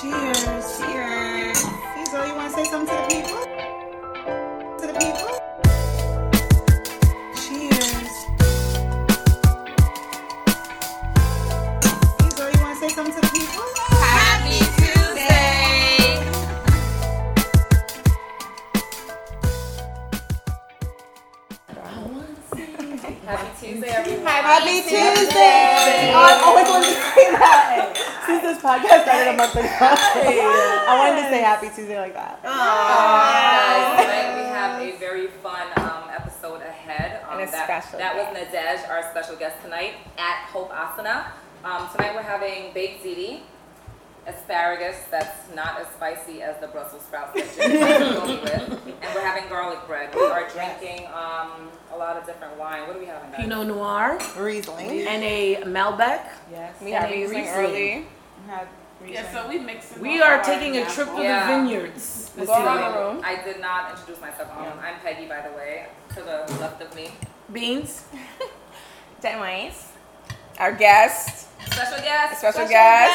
Cheers. Cheers. Cecil, you want to say something to the people? To the people? Cheers. Cecil, you want to say something to the people? Happy Tuesday! Happy Tuesday, everyone. Happy Tuesday! Oh, I always wanted to say that. Since this podcast started a month ago, I wanted to say Happy Tuesday like that. Guys, tonight we have a very fun um, episode ahead. Um, And a that, special That was Nadej, our special guest tonight at Hope Asana. Um, tonight we're having baked ziti, asparagus that's not as spicy as the Brussels sprouts that Jimmy going with, and we're having garlic bread. We are drinking um, a lot of different wine. What are we having? guys? Pinot Noir Riesling. and a Malbec. Yes. We have And Riesling Riesling. early. Yeah, so we mix it. We are taking a trip to Yeah. the vineyards. We'll this go around the room. I did not introduce myself. Um, I'm Peggy, by the way, to the left of me. Beans. Denise. Our guest. Special guest. Special guest.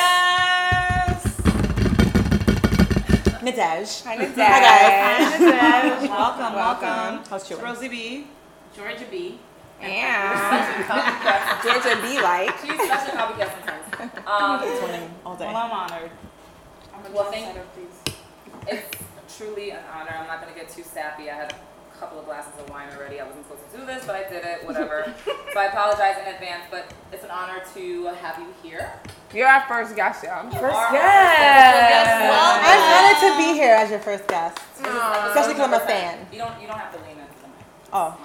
Nadej. Hi, Nadej. Hi, guys. Welcome, Welcome. How's children? Rosie B, Georgia B. Yeah. Georgia be like. She's special copycat sometimes. Um, all day. Well, I'm honored. I'm Well, thank- setter, please. it's truly an honor. I'm not gonna get too sappy. I had a couple of glasses of wine already. I wasn't supposed to do this, but I did it. Whatever. so I apologize in advance, but it's an honor to have you here. You're our first guest, y'all. You First are our guest. special guest. I'm honored to be here as your first guest. This is episode I'm a fan. You don't. You don't have to lean into the mic. Oh,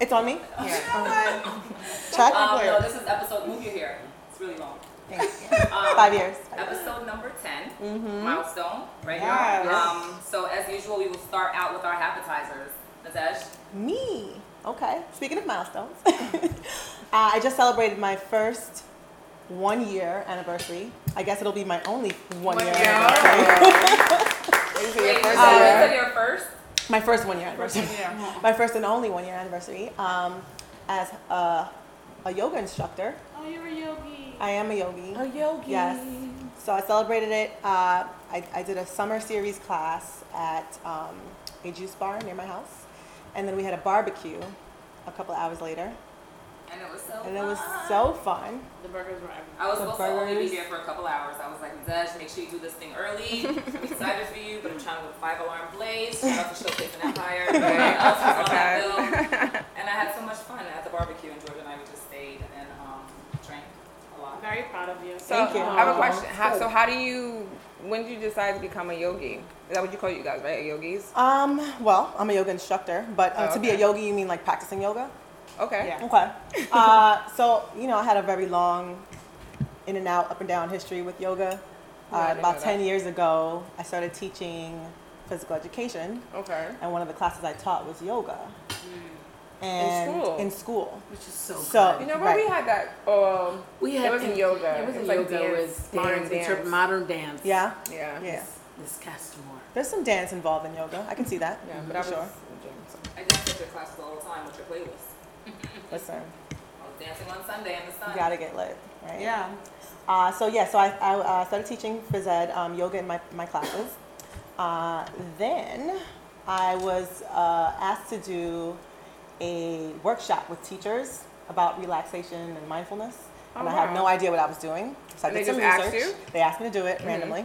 It's on you. it's on me? Check. Um, no, this is episode. Move you here. It's really long. Thanks. Um, Five years. Episode number 10, Mm-hmm. milestone, right Yes. here. Um, so as usual, we will start out with our appetizers. Nadesh, Me. Okay. Speaking of milestones, uh, I just celebrated my first one year anniversary. I guess it'll be my only one year anniversary. This is your wait, so you year. said your first? My first one year anniversary. Yeah. My first and only one year anniversary um, as a, a yoga instructor. Oh, you're a yogi. I am a yogi. A yogi. Yes. So I celebrated it. Uh, I, I did a summer series class at um, a juice bar near my house. And then we had a barbecue a couple hours later. And it was so And it was fun. so fun. The burgers were everywhere. I was the supposed to only be burgers. here for a couple hours. I was like, Nadesh, make sure you do this thing early. I'm excited for you, but I'm trying to go five alarm blaze. Shout out to Showcase and Empire. Everyone else was on that bill. And I had so much fun at the barbecue, and Georgia and I we just stayed and um, drank a lot. Very proud of you. So Thank you. I have a question. How, so how do you, when did you decide to become a yogi? Is that what you call you guys, right? Yogis? Um, well, I'm a yoga instructor, but uh, Oh, to be a yogi, you mean like practicing yoga? Okay. Yeah. Okay. Uh, so, you know, I had a very long in and out, up and down history with yoga. Uh, didn't about 10 that. years ago, I started teaching physical education, Okay. and one of the classes I taught was yoga. And school? In school. Which is so, So- good. You know where we had that? Um, We it had wasn't in- yoga. It wasn't like yoga. dance, it was modern dance, dance. modern dance. Yeah. Yeah. Yeah. This Castamore. There's some dance involved in yoga. I can see that. Yeah, but for I was sure. in gym, so. I dance at your classes all the time with your playlist. Listen, I was dancing one Sunday in the sun. you gotta get lit, right? Yeah. Uh, so yeah, so I, I uh, started teaching phys ed, um, yoga in my, my classes. Uh, then I was uh, asked to do a workshop with teachers about relaxation and mindfulness. Oh, and I had no idea what I was doing. So I did they some just asked research. you? They asked me to do it Mhm. randomly.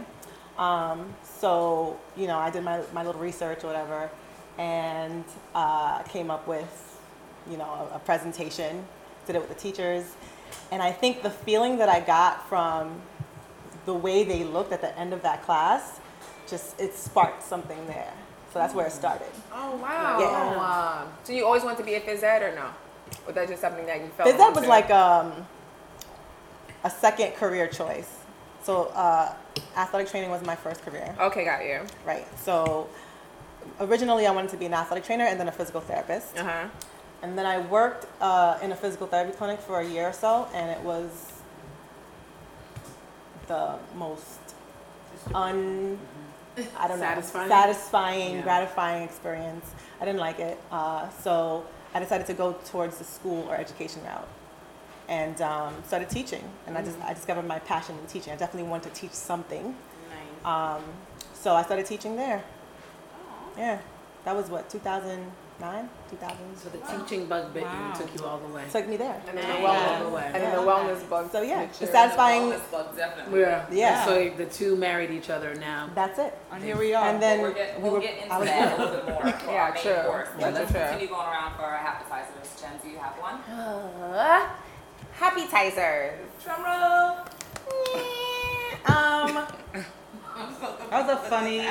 Um, so, you know, I did my, my little research or whatever and uh, came up with, you know, a, a presentation, did it with the teachers. And I think the feeling that I got from the way they looked at the end of that class, just it sparked something there. So that's where it started. Oh wow. Yeah. Oh, wow. So you always want to be a phys ed or no? Or that just something that you felt? Phys ed was like um, a second career choice. So uh, athletic training was my first career, Okay, got you. right? So originally I wanted to be an athletic trainer and then a physical therapist. Uh huh. And then I worked uh, in a physical therapy clinic for a year or so, and it was the most un I don't know Satisfying? satisfying, Yeah. gratifying experience. I didn't like it, uh, so I decided to go towards the school or education route, and um, started teaching. And I just I discovered my passion in teaching. I definitely wanted to teach something. Um, so I started teaching there. Oh. Yeah, that was what 2009, 2000. So the teaching bug bit you took you all the way. took me there. And then the All wellness, the way. and then the wellness bug. So yeah, the you. satisfying. Wellness bug, definitely. Yeah. Yeah. So the two married each other now. That's it. And here we are. And then We'll get, we we'll were. get into I was that a little bit more. Yeah, our main true. course. But That's let's true. continue going around for our appetizers. Jen, do you have one? Uh, happy Tizers. Drum roll. Um, That was a funny. I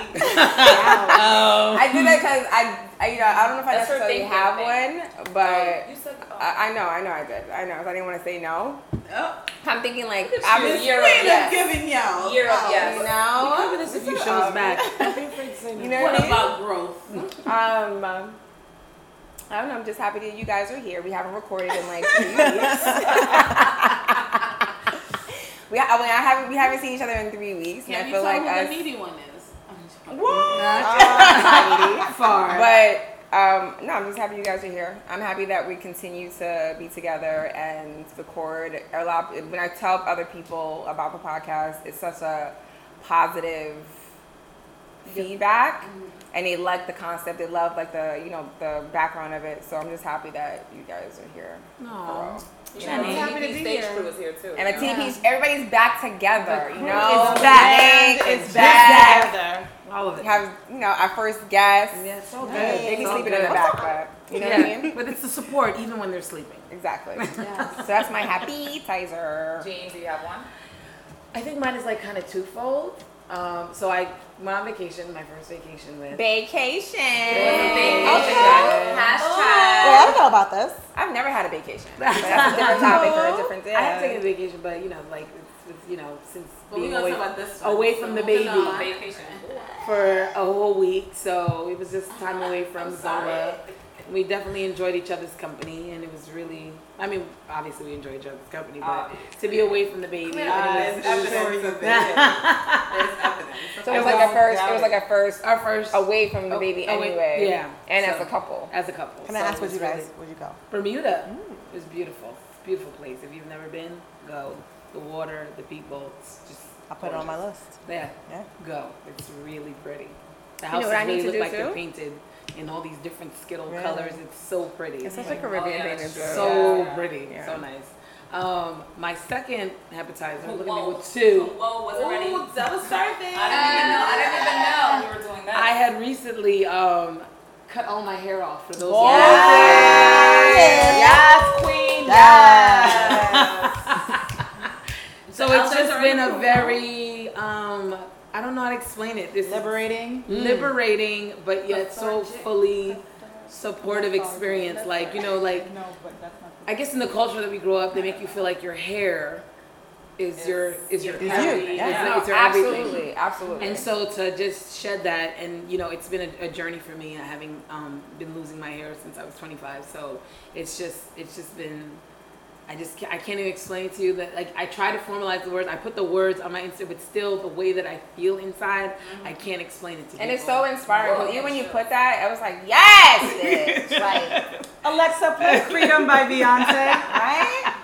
did that because I, I, you know, I don't know if I That's her necessarily thinking have thing. one, but you said oh. I, I know, I know, I did. I know, 'cause I didn't want to say no. Oh, I'm thinking like, Look at I'm you. Year of yes. giving y'all. Year of Oh, yes. you know, giving this a few shows back. Don't be afraid to say no. you know What what about growth? Um, um, I don't know. I'm just happy that you guys are here. We haven't recorded in like three weeks. We, I mean, I haven't. We haven't seen each other in three weeks, and Can I you feel tell like who us. the needy one is? I'm just joking. What? Far. But um, no, I'm just happy you guys are here. I'm happy that we continue to be together and record. A lot. When I tell other people about the podcast, it's such a positive feedback, and they like the concept. They love like the you know the background of it. So I'm just happy that you guys are here. No. You know, Jenny. the TVP stage crew is here too. And the you know? Everybody's back together. You know, is back. Nick It's back back. together. All of We it. have you know our first guest. Yeah, it's so good. They be It's all sleeping in the back, but you know what I mean. but it's the support even when they're sleeping. Exactly. Yeah. So that's my happy tizer. Jean, do you have one? I think mine is like kind of twofold. Um, so I went on vacation, my first vacation with. Vacation. Vacation. Okay. Hashtag. well, I don't know about this. I've never had a vacation. But that's a different topic for a different day. I have taken a vacation, but you know, like it's, it's, you know, since But we're being away, about this away from the baby. Vacation. for a whole week, so it was just time away from I'm. Zola. We definitely enjoyed each other's company, and it was really. I mean, obviously we enjoy each other's company, but oh. to be away from the baby, Come and here, it was, There's evidence of it. There's evidence. So it was like a first. It was like a first our first away from the Oh, baby away- anyway. yeah. And as a couple. as a couple. Can I So ask it where you guys? really- Where'd you go? Bermuda. Mm. It was beautiful. Beautiful place. If you've never been, go. The water, the people, it's just. I'll put it on my list. Yeah, Yeah. go. It's really pretty. The You know houses what I need really to look do like too? they're painted in all these different skittle Really? colors. It's so pretty. It's such a Oh, Caribbean yeah, thing to that's so Yeah. pretty. Yeah. So nice. Um, my second appetizer. Look at me with two. Whoa, was it ready? Ooh, double serving. I didn't even know. I didn't even know we were doing that. I had recently um, cut all my hair off for those. Oh, of you- Yes, queen. So The it's just been a improving. very um, I don't know how to explain it. This is Liberating. liberating, but yet so fully supportive experience. Like you know, like No, but that's not. I guess in the culture that we grow up, they make you feel like your hair is your is your Is you, yeah. It's, No, it's your everything. absolutely, absolutely. And so to just shed that, and you know, it's been a, a journey for me, having um, been losing my hair since I was 25. So it's just, it's just been, I just, ca- I can't even explain to you that. Like, I try to formalize the words. I put the words on my Insta, but still, the way that I feel inside, I mm-hmm. can't explain it to you. and people. it's so inspiring. Whoa, even when you put that, I was like, yes. Like, Alexa, play Freedom by Beyonce. right?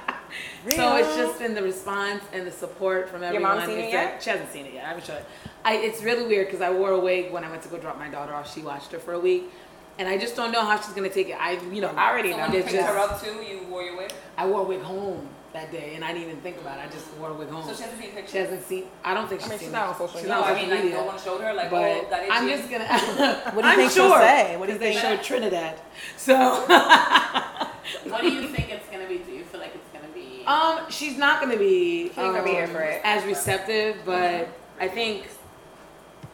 So it's just been the response and the support from everyone. Your everyone. mom seen it yet? like- she hasn't seen it yet. I haven't shown it. I, it's really weird because I wore a wig when I went to go drop my daughter off. She watched her for a week, and I just don't know how she's gonna take it. I, you know, I already so know. when you It's picked her up too, you wore your wig. I wore a wig home that day, and I didn't even think about it. I just wore a wig home. So she hasn't seen pictures. She hasn't seen. I don't think I she's mean, seen she's not it. on social She's media. No, not on I mean social like media. no one showed her like, but oh, that is I'm you. just gonna. What do you I'm think sure, she'll say? What do you 'cause they think? showed Trinidad. So, What do you think it's gonna be? Do you feel like it's gonna be? um, she's not gonna be. She's gonna be here um, for it. As receptive, but I think.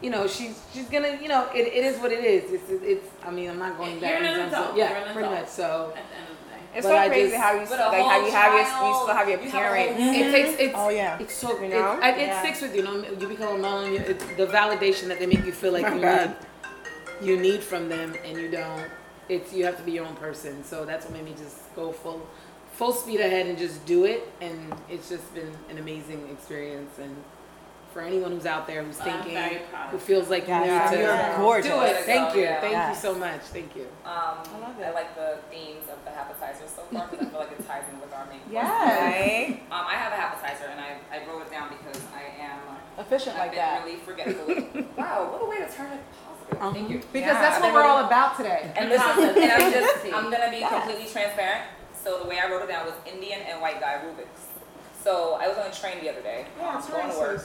You know, she's she's gonna. You know, it, it is what it is. It's it's. I mean, I'm not going You're back. an in terms of- You're Yeah, an pretty adult. much. So At the end of the day. It's But so I crazy just- how you With like how whole you have your you still have your you have a whole- parents. it takes it's Oh yeah. It's so You it, know? it, it Yeah. sticks with you. You know, you become a mom. You, it's the validation that they make you feel like My you God. need, you need from them, and you don't. It's you have to be your own person. So that's what made me just go full, full speed ahead and just do it. And it's just been an amazing experience. And for anyone who's out there who's I'm thinking, who feels like Yes, you Yeah. need to you're gorgeous. do it. Thank you. Yeah. Thank Yes. you so much. Thank you. Um, I love it. I like the themes of the appetizers so far because I feel like it ties in with our main course. Right? Um, I have a appetizer and I, I wrote it down because I am efficient I've like been that. really forgetful. wow, what a way to turn it positive. Thank you. Because Yeah. that's what we're all about today. And this is, and I'm just, I'm gonna be completely transparent. So the way I wrote it down was Indian and white guy Rubik's. So I was on a train the other day, Yeah, um, it's going to work.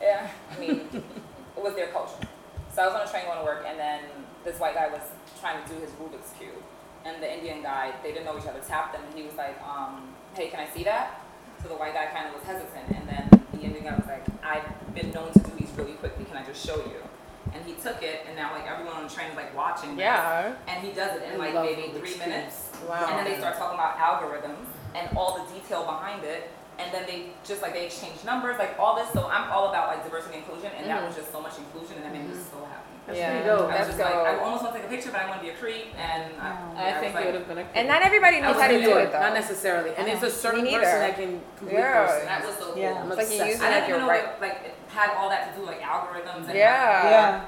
Racist. Yeah, I mean, it was their culture. So I was on a train going to work, and then this white guy was trying to do his Rubik's cube, and the Indian guy, they didn't know each other, tapped them, and he was like, um, "Hey, can I see that?" So the white guy kind of was hesitant, and then the Indian guy was like, "I've been known to do these really quickly. Can I just show you?" And he took it, and now like everyone on the train is like watching. this. Yeah. And he does it in I like maybe Rubik's three Cubes. minutes. Wow. And then they start talking about algorithms and all the detail behind it. And then they just like they exchange numbers, like all this. So I'm all about like diversity and inclusion, and that mm-hmm. was just so much inclusion, and that made me mm-hmm. so happy. yeah. pretty dope. I was That's just like, I almost want to take a picture, but I want to be a creep, and I, I, I think was it would have been a. And not everybody knows how to do do it though. Not necessarily, and it's a certain person that can complete Yeah. person. that was so cool. Yeah. I'm It's like you obsessed. use I it like didn't you're even know right. it, like it had all that to do like algorithms and Yeah. Yeah.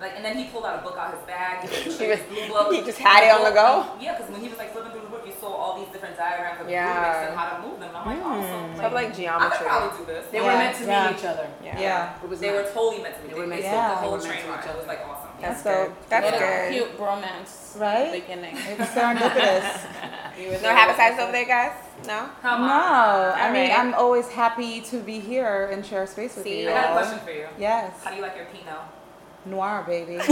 Like, and then he pulled out a book out of his bag. He, He was, was- blue book. he just had it on the go? Yeah, because when he was like flipping through the saw all these different diagrams of Yeah. Rubik's and how to move them. And I'm like, oh, so Stuff like I could geometry. probably do this. They Yeah. were meant to Yeah. meet each other. Yeah. Yeah. It was They not. were totally meant to be. They were They, meant to- took they the whole train to ride. It was like awesome. That's good. dope. That's What a cute romance Right? beginning. It's serendipitous. You were No there happy with over there, guys? No? Come No, on. I mean, Alright. I'm always happy to be here and share space with See, you. I got a question for you. Yes, How do you like your Pinot? noir, baby.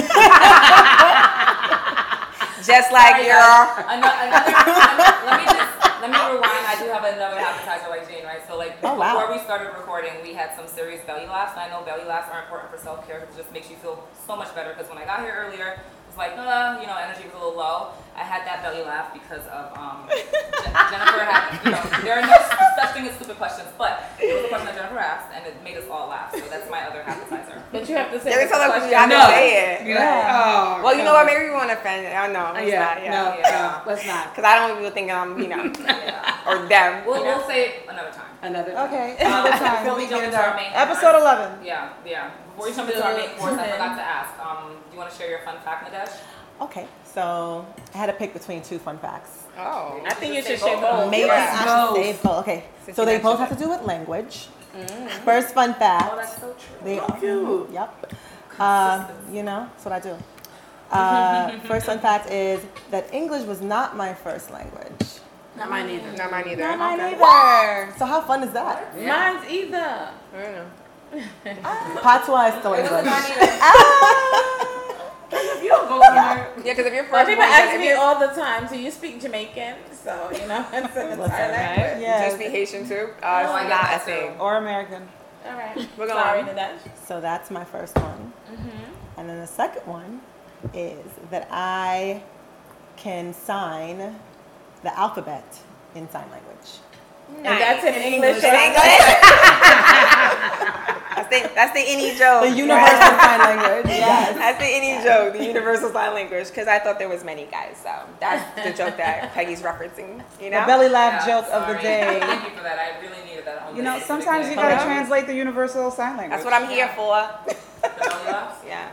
Just like Sorry, your. Another, another, another- let me just let me rewind. I do have another appetizer like Jane, right? So like Oh, wow. before we started recording, we had some serious belly laughs. And I know belly laughs are important for self care because it just makes you feel so much better. Because when I got here earlier, it was like, uh, you know, energy was a little low. I had that belly laugh because of um, Jennifer had, you know, there are no such thing as stupid questions, but it was a question that Jennifer asked, and it made us all laugh. So that's my other appetizer. But you have to say They the tell them you have to No. say it. Yeah. Oh, Well, you know what? Maybe we want to offend. I know. It's yeah, not, yeah. no, yeah. no, let's not. Because I don't want people thinking I'm, you know, Yeah. or them. We'll, you we'll say it another time. Another. Okay, Um, another time. before we jump into our main Episode course- 11. Yeah, yeah. Before we jump into our main course, I forgot to ask. Um, do you want to share your fun fact, Nadesh? Okay, so I had to pick between two fun facts. Oh. I think you should say share both. both. Maybe I should say both. Okay, so they both have to do with language. First fun fact. Oh, fact. that's so true. They are. Yep. Uh, you know, that's what I do. Uh, first fun fact is that English was not my first language. Not mine either. Not mine either. Not mine Okay. either. So how fun is that? Mine's either. I don't know. Patois is still It English. mine either. You don't go somewhere. Yeah, because if you're first people born, ask me all the time, do you speak Jamaican? So, you know, it's an entire language. Yeah. just be Haitian too. Uh, Oh, I it's get not a thing. Or American. All right. We're Sorry, going. Nadesh. So that's my first one. And then the second one is that I can sign the alphabet in sign language. And that's in English. In English? That's the that's the any joke. The universal sign language. Yes. That's the any joke, the universal sign language. Because I thought there was many guys, so that's the joke that Peggy's referencing. You know. The belly laugh Yeah, joke of the day. Thank you for that. I really needed that. On You know, sometimes you gotta translate the universal sign language. That's what I'm here for. The belly laughs? Yeah.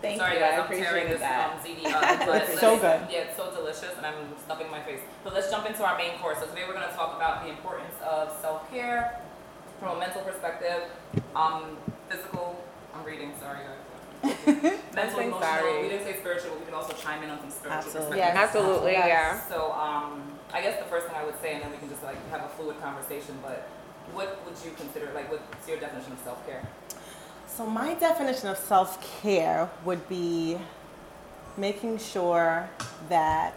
Thank Sorry you. guys, I I'm tearing this that. um, ziti up. But It's so good. Yeah, it's so delicious, and I'm stuffing my face. But let's jump into our main course. So today we're going to talk about the importance of self-care from a mental perspective, um, physical. I'm reading. Sorry, mental, saying emotional. sorry. We didn't say spiritual. but We can also chime in on some spiritual Absolutely. perspectives. Yes. Absolutely. Yes. Yeah. So um, I guess the first thing I would say, and then we can just like have a fluid conversation. But what would you consider like what's your definition of self-care? So my definition of self-care would be making sure that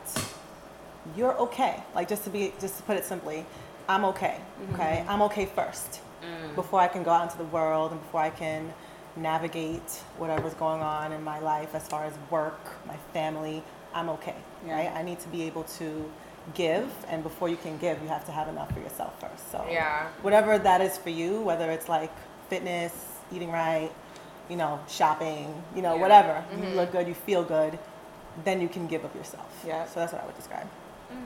you're okay. Like just to be just to put it simply, I'm okay. Okay? I'm okay first. Mm. Before I can go out into the world and before I can navigate whatever's going on in my life as far as work, my family, I'm okay. Yeah. Right? I need to be able to give and before you can give, you have to have enough for yourself first. So Yeah. whatever that is for you, whether it's like fitness, eating right, you know, shopping, you know, Yeah. whatever. You mm-hmm. look good, you feel good, then you can give of yourself. Yeah. So that's what I would describe.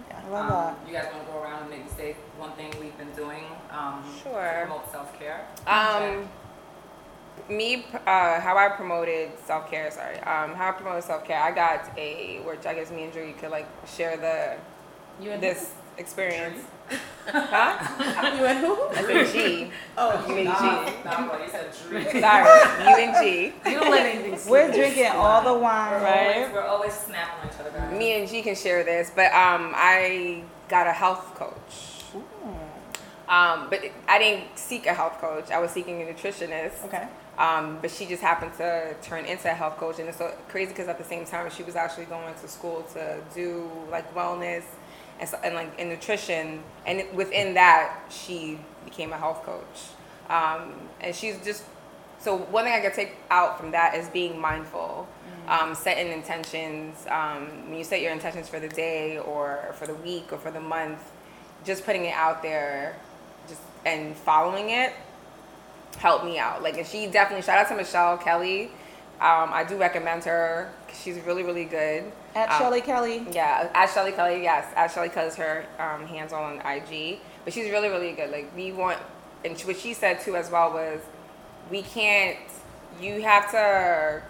Yeah. I love Um, that. you guys want to go around and maybe say one thing we've been doing um, Sure. to promote self-care? Um, me, uh, how I promoted self care. Sorry, um, how I promoted self care. I got a which I guess me and Drew could like share the You and this experience. huh? You and who? I said G. Oh, You and G. Nah, boy, you said Drew. Sorry, you and G. You don't let anything. slip. We're drinking all the wine. Right. We're always snapping on each other, guys. Me and G can share this, but um, I got a health coach. Um, but I didn't seek a health coach. I was seeking a nutritionist. Okay. Um, but she just happened to turn into a health coach, and it's so crazy because at the same time she was actually going to school to do like wellness and, so, and like in nutrition, and within that she became a health coach. Um, and she's just so one thing I could take out from that is being mindful, um, setting intentions. Um, when you set your intentions for the day or for the week or for the month, just putting it out there, just and following it helped me out. Like, and she definitely shout out to Michelle Kelly. Um, I do recommend her. She's really, really good. At Um, Shelly Kelly. Yeah, at Shelly Kelly, yes. At Shelly Kelly her um, hands on IG. But she's really, really good. Like, we want, and what she said too as well was, we can't, you have to,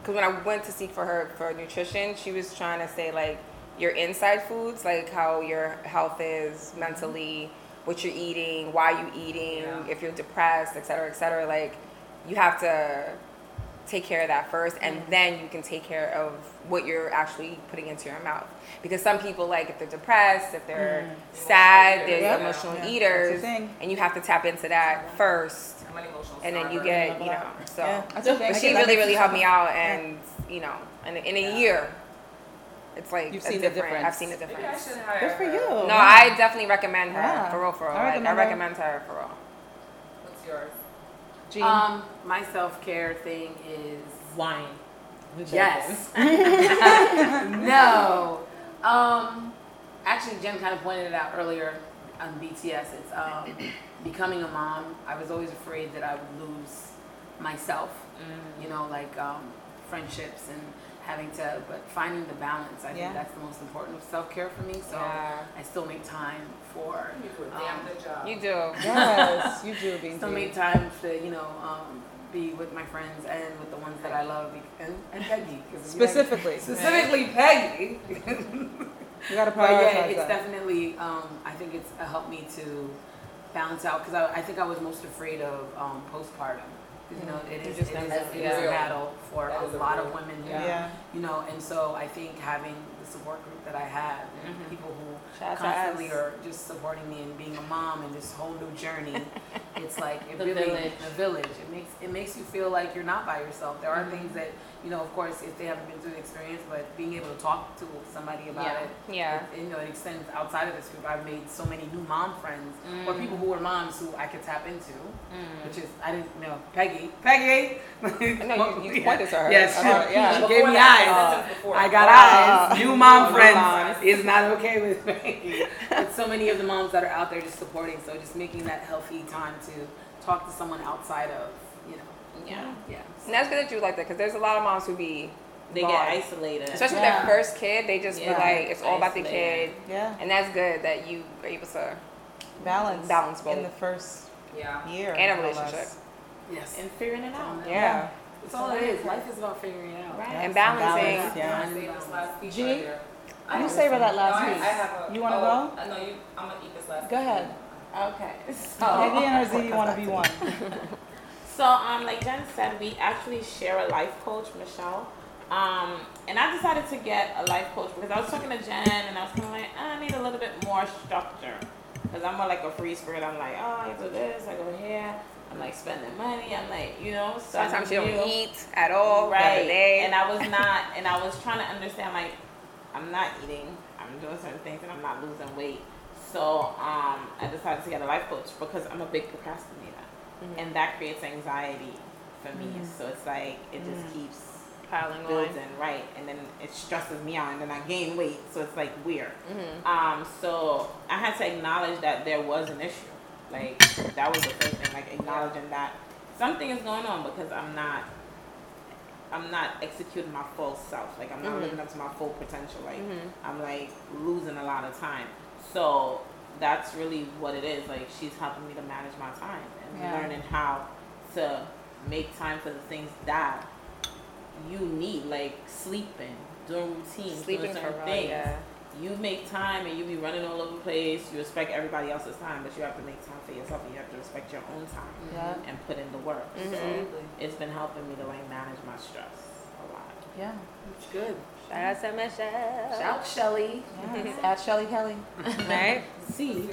because when I went to seek for her for nutrition, she was trying to say, like, your inside foods, like how your health is mentally, what you're eating, why you eating, Yeah. if you're depressed, et cetera, et cetera. Like, you have to take care of that first and Mm-hmm. then you can take care of what you're actually putting into your mouth because some people like if they're depressed if they're sad they're. Yeah. emotional Yeah. Eaters and you have to tap into that first I'm an emotional and then you get you know so Yeah, that's the thing. but she really makes really helped me out and you know in, in a year it's like You've a seen the different difference. i've seen the Maybe I difference should hire Good for her. you. no Yeah. i definitely recommend her Yeah. for real for real I I, I recommend her. recommend her for real What's yours? Jean. Um, my self care thing is Wine. yes. no. Um, actually, Jen kind of pointed it out earlier on BTS. It's um, becoming a mom. I was always afraid that I would lose myself. You know, like um, friendships and having to, but finding the balance. I Yeah. think that's the most important of self care for me. So Yeah. I still make time for. You do a damn um, good job. you do yes, you do, Bean Still make time to, you know, um, be with my friends and with the ones that I love, and, and Peggy. 'cause, you know, Specifically. Specifically Peggy. You gotta But yeah, it's that. definitely. Um, I think it's uh, helped me to balance out because I, I think I was most afraid of um, postpartum. 'Cause, you know, it is, it is, a, it is a battle for That a lot real- of women. yeah. Yeah. You know, and so I think having the support group that I have and people who Shout constantly us. are just supporting me and being a mom and this whole new journey. it's like it The really village. the village. It makes it makes you feel like you're not by yourself. There Mm-hmm. are things that you know, of course, if they haven't been through the experience, but being able to talk to somebody about Yeah. it, yeah it, you know, it extends outside of this group. I've made so many new mom friends Mm. or people who were moms who I could tap into, Mm. which is I didn't know Peggy. Peggy. No, you- you pointed to her. Yes, Uh, she, yeah. she gave me that, eyes. before. I got Uh, eyes. New mom friends moms. is not okay with me. but so many of the moms that are out there just supporting, so just making that healthy time to talk to someone outside of, you know, Yeah. yeah. And that's good that you like that because there's a lot of moms who be They gone. get isolated. especially Yeah. with their first kid. They just feel Yeah. like it's all about the kid, Yeah. and that's good that you are able to Balance. Balance both. In the first Yeah. year. and a more or less. relationship. Yes. and figuring it out. Yeah, It's all it is. Life is about figuring it out. Right. and Yes, balancing. balance, yeah. I saved this last piece G? right here. I You have- savor that last no, I- piece. I have a, You wanna oh, go? uh, No, you. I'm gonna eat this last. Go piece. ahead. Okay. So, Peggy and you want to be one. so um, like Jen said, we actually share a life coach, Michelle. Um, and I decided to get a life coach because I was talking to Jen and I was kind of like, "Ah, I need a little bit more structure because I'm more like a free spirit. I'm like, oh, I do this, I go here. I'm like spending money. I'm like, you know, so Sometimes you don't eat at all. Right. day. And I was not, and I was trying to understand, like, I'm not eating, I'm doing certain things, and I'm not losing weight. So um, I decided to get a life coach because I'm a big procrastinator. Mhm. And that creates anxiety for me. Mm. So it's like, it just keeps piling on. building, right? And then it stresses me out, and then I gain weight. So it's like weird. Mhm. Um, so I had to acknowledge that there was an issue. Like that was the first thing, like acknowledging that something is going on because I'm not I'm not executing my full self. Like I'm not Mhm. living up to my full potential. Like Mhm. I'm like losing a lot of time. So that's really what it is. Like she's helping me to manage my time and Yeah. learning how to make time for the things that you need, like sleeping, doing routines, Sleeping doing for certain real, things yeah. you make time and you be running all over the place. You respect everybody else's time, but you have to make time for yourself. And you have to respect your own time Yeah. and put in the work. Mm-hmm. Absolutely. It's been helping me to like manage my stress a lot. Yeah. It's good. Shout out to Michelle. Shout Shelly. Yes. At Shelly Kelly. Right? See,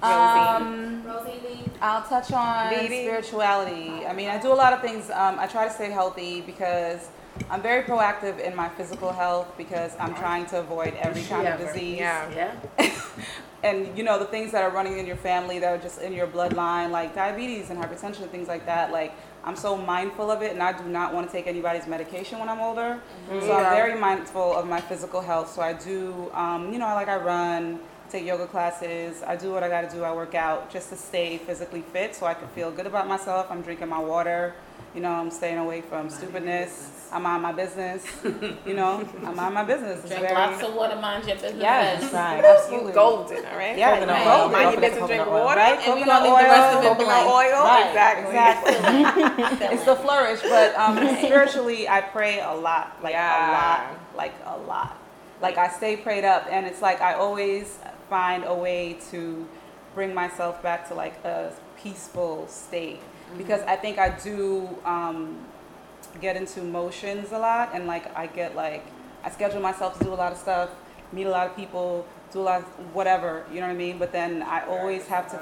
Um, Rosie I'll touch on Dee Dee. spirituality. I mean, I do a lot of things. Um, I try to stay healthy because I'm very proactive in my physical health because I'm trying to avoid every kind of disease. Yeah. Yeah. and you know the things that are running in your family that are just in your bloodline like diabetes and hypertension and things like that like i'm so mindful of it and i do not want to take anybody's medication when i'm older. So i'm very mindful of my physical health. So i do um, you know like i run take yoga classes. I do what i got to do. I work out just to stay physically fit so i can feel good about myself. I'm drinking my water you know i'm staying away from stupidness i'm on my business you know i'm on my business it's drink very lots of water, mind your business. yes right absolutely Golden, all right? Yeah, right. Golden. Mind your business, drink water. Right, And we coconut gonna leave the rest of oil. it coconut oil. Right, exactly. exactly. it's the flourish, but um, spiritually, I pray a lot, like Yeah. a lot, like a lot. Like I stay prayed up, and it's like I always find a way to bring myself back to like a peaceful state because I think I do um, get into motions a lot, and like I get like I schedule myself to do a lot of stuff, meet a lot of people, do a lot of whatever, you know what I mean. But then I always have to,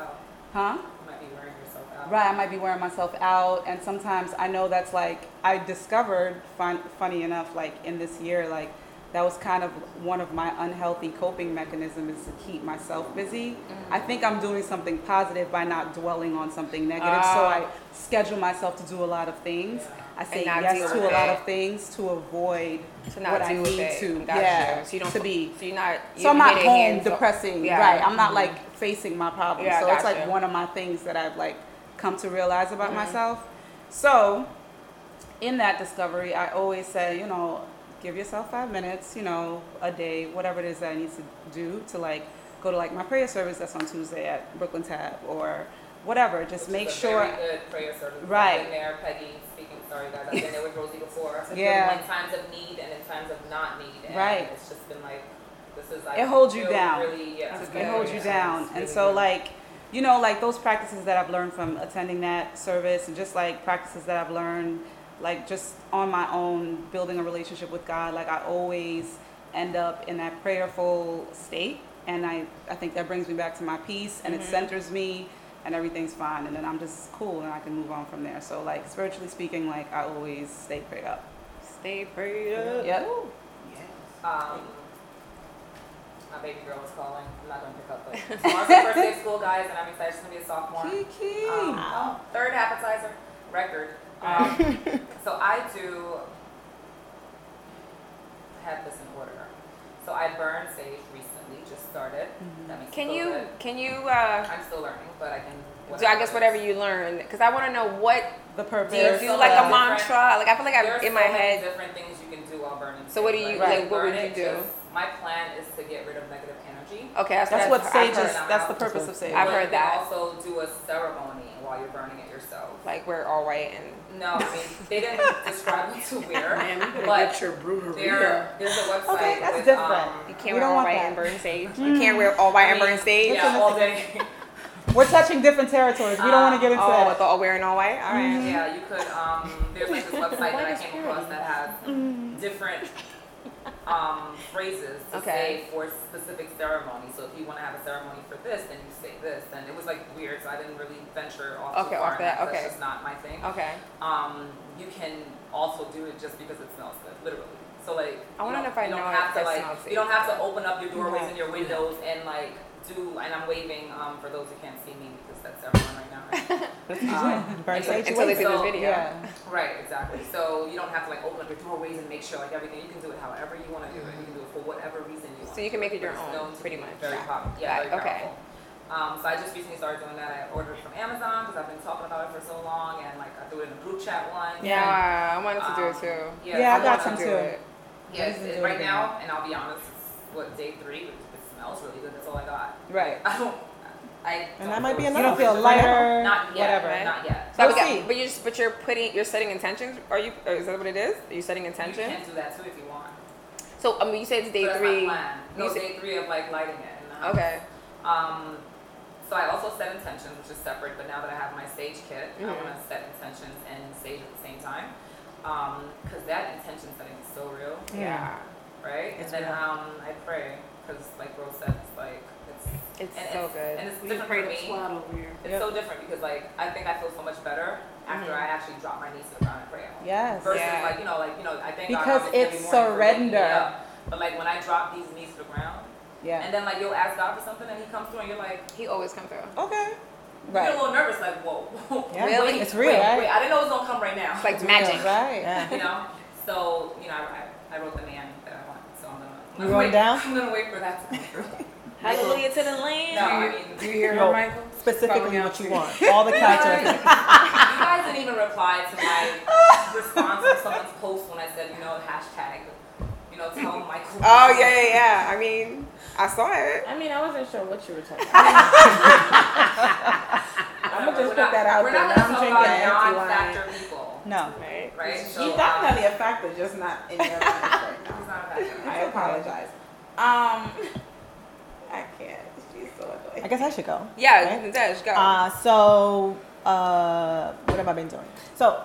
huh? You might be wearing yourself out. Right, I might be wearing myself out, and sometimes I know that's like I discovered. Fun, funny enough, like in this year, like that was kind of one of my unhealthy coping mechanisms is to keep myself busy. I think I'm doing something positive by not dwelling on something negative, so Ah. I schedule myself to do a lot of things. I say yes to a lot of things to avoid To not what I need it. to. Gotcha. Yeah, So you don't to be So you're not. so I'm not home depressing, Yeah. right? I'm not like facing my problems. Yeah, so it's like one of my things that I've like come to realize about Mm-hmm. myself. So in that discovery, I always say, you know, give yourself five minutes, you know, a day, whatever it is that I need to do to like go to like my prayer service that's on Tuesday at Brooklyn Tab or whatever. Just Which make sure. Very good prayer service. Right. I've been there, Peggy. Speaking, sorry guys, I've been there with Rosie before. Yeah. In times of need and in times of not need. And Right. It's just been like, this is like. It holds you down. Really, yeah. it yeah, holds yeah, you it's down and really so good. like you know like those practices that i've learned from attending that service and just like practices that i've learned like just on my own building a relationship with god like i always end up in that prayerful state and i i think that brings me back to my peace and it centers me and everything's fine and then i'm just cool and i can move on from there so like spiritually speaking like i always stay prayed up Stay prayed up. yep Yeah. Um, my baby girl is calling. I'm not gonna pick up, but tomorrow's her first day of school, guys, and I'm excited. She's gonna be a sophomore. Kiki. Um, oh, third appetizer record. Um, so I do have this in order. So I burned sage recently, just started. That makes Can me feel you? good. Can you? Uh, I'm still learning, but I can. so I guess whatever you learn, because I want to know what the purpose do you do so like a mantra? Like I feel like I'm in so my many head. different things you can do while burning. So what do sage, you- right? like, what would you do? just- my plan is to get rid of negative energy. Okay, that's, that's what sage is that's the purpose of sage I've heard that. also do a ceremony while you're burning it yourself. Like we're all white and No, I mean they didn't describe what to wear. Man, you better But get your brewery. There, there's a website. Okay, that's with, different. Um, you can't We wear don't all want white that. and burn sage. You can't wear all white I and burn sage. Yeah, all day. we're touching different territories we don't want to get into Oh, that with all wearing all white. All right. Yeah, you could. Um, there's like this website that I came across that has different um, phrases to Okay. say for specific ceremonies. So if you want to have a ceremony for this, then you say this. And it was like weird, so I didn't really venture off Okay, too far. off that, That's just not my thing. Okay. Um, you can also do it just because it smells good, literally. So like, I you wanna know if I know have to like, you don't have to open up your doorways Right. and your windows and like do. And I'm waving um, for those who can't see me because that's everyone right now. Right? um, Burn anyway, Until they see so- this video. yeah Right, exactly. So you don't have to like open up your doorways and make sure like everything. You can do it however you want to do it. You can do it for whatever reason you want. So you can make it your It's own, known pretty much. Very Yeah. popular. Yeah, very okay. powerful. Um, so I just recently started doing that. I ordered from Amazon because I've been talking about it for so long, and like I threw it in a group chat once. Yeah, I wanted to do it Um, too. Yeah, Yeah, I so got wanna some too. it. Yeah, I it's, used to it- right it now, and I'll be honest, it's what day three, but it smells really good. That's all I got. right I don't. I. and that might be feel enough you super- feel lighter Not yet. whatever Not yet. So we We'll got- but you just but you're putting you're setting intentions. Are you? Or is that what it is? Are you setting intentions? You intention? can do that too if you want. So I mean, you said it's day So that's three. my plan. No, You said- day three of like lighting it in. Okay. Um, so I also set intentions, which is separate, but now that I have my sage kit, I Mhm. want to set intentions and sage at the same time. Um, cause that intention setting is so real, Yeah. right? It's and then, real. um, I pray, cause like Rose said, it's like, it's, It's and so it's, good. and it's We different pray for to me. squad over here. It's Yep. so different because like, I think I feel so much better after Mhm. I actually drop my knees to the ground and pray at home. Yes. Versus Yeah. like, you know, like, you know, I think Because obviously every it's morning for waking me surrender. up. But like when I drop these knees to the ground, Yeah. and then like you'll ask God for something and he comes through and you're like, He always comes through. Okay. you get a little nervous, like, whoa. Yeah. Really? It's real. Wait, wait, I didn't know it was gonna come right now. It's like It's magic. real. Right. Yeah. you know? So, you know, I, I, I wrote the man that I want, so I'm gonna. I'm You gonna wait wait, down? I'm gonna wait for that to come through. Hallelujah to the Lamb. No, I mean, Do you hear No. her, Michael? Specifically Probably what you want. All the you guys, you guys didn't even reply to my response to someone's post when I said, you know, hashtag, you know, tell Michael. Oh yeah, yeah, yeah. I mean, I saw it. I mean, I wasn't sure what you were talking about. I'm I'ma just put that out we're there. Not Now I'm gonna talk about non-factor people, No. Right. right? So, She's um, a factor, just not in your life right he's not a factor. I apologize. Um, I can't. She's so annoying. I guess I should go. Yeah, Right? Tej, go. Uh, so, uh, what have I been doing? So,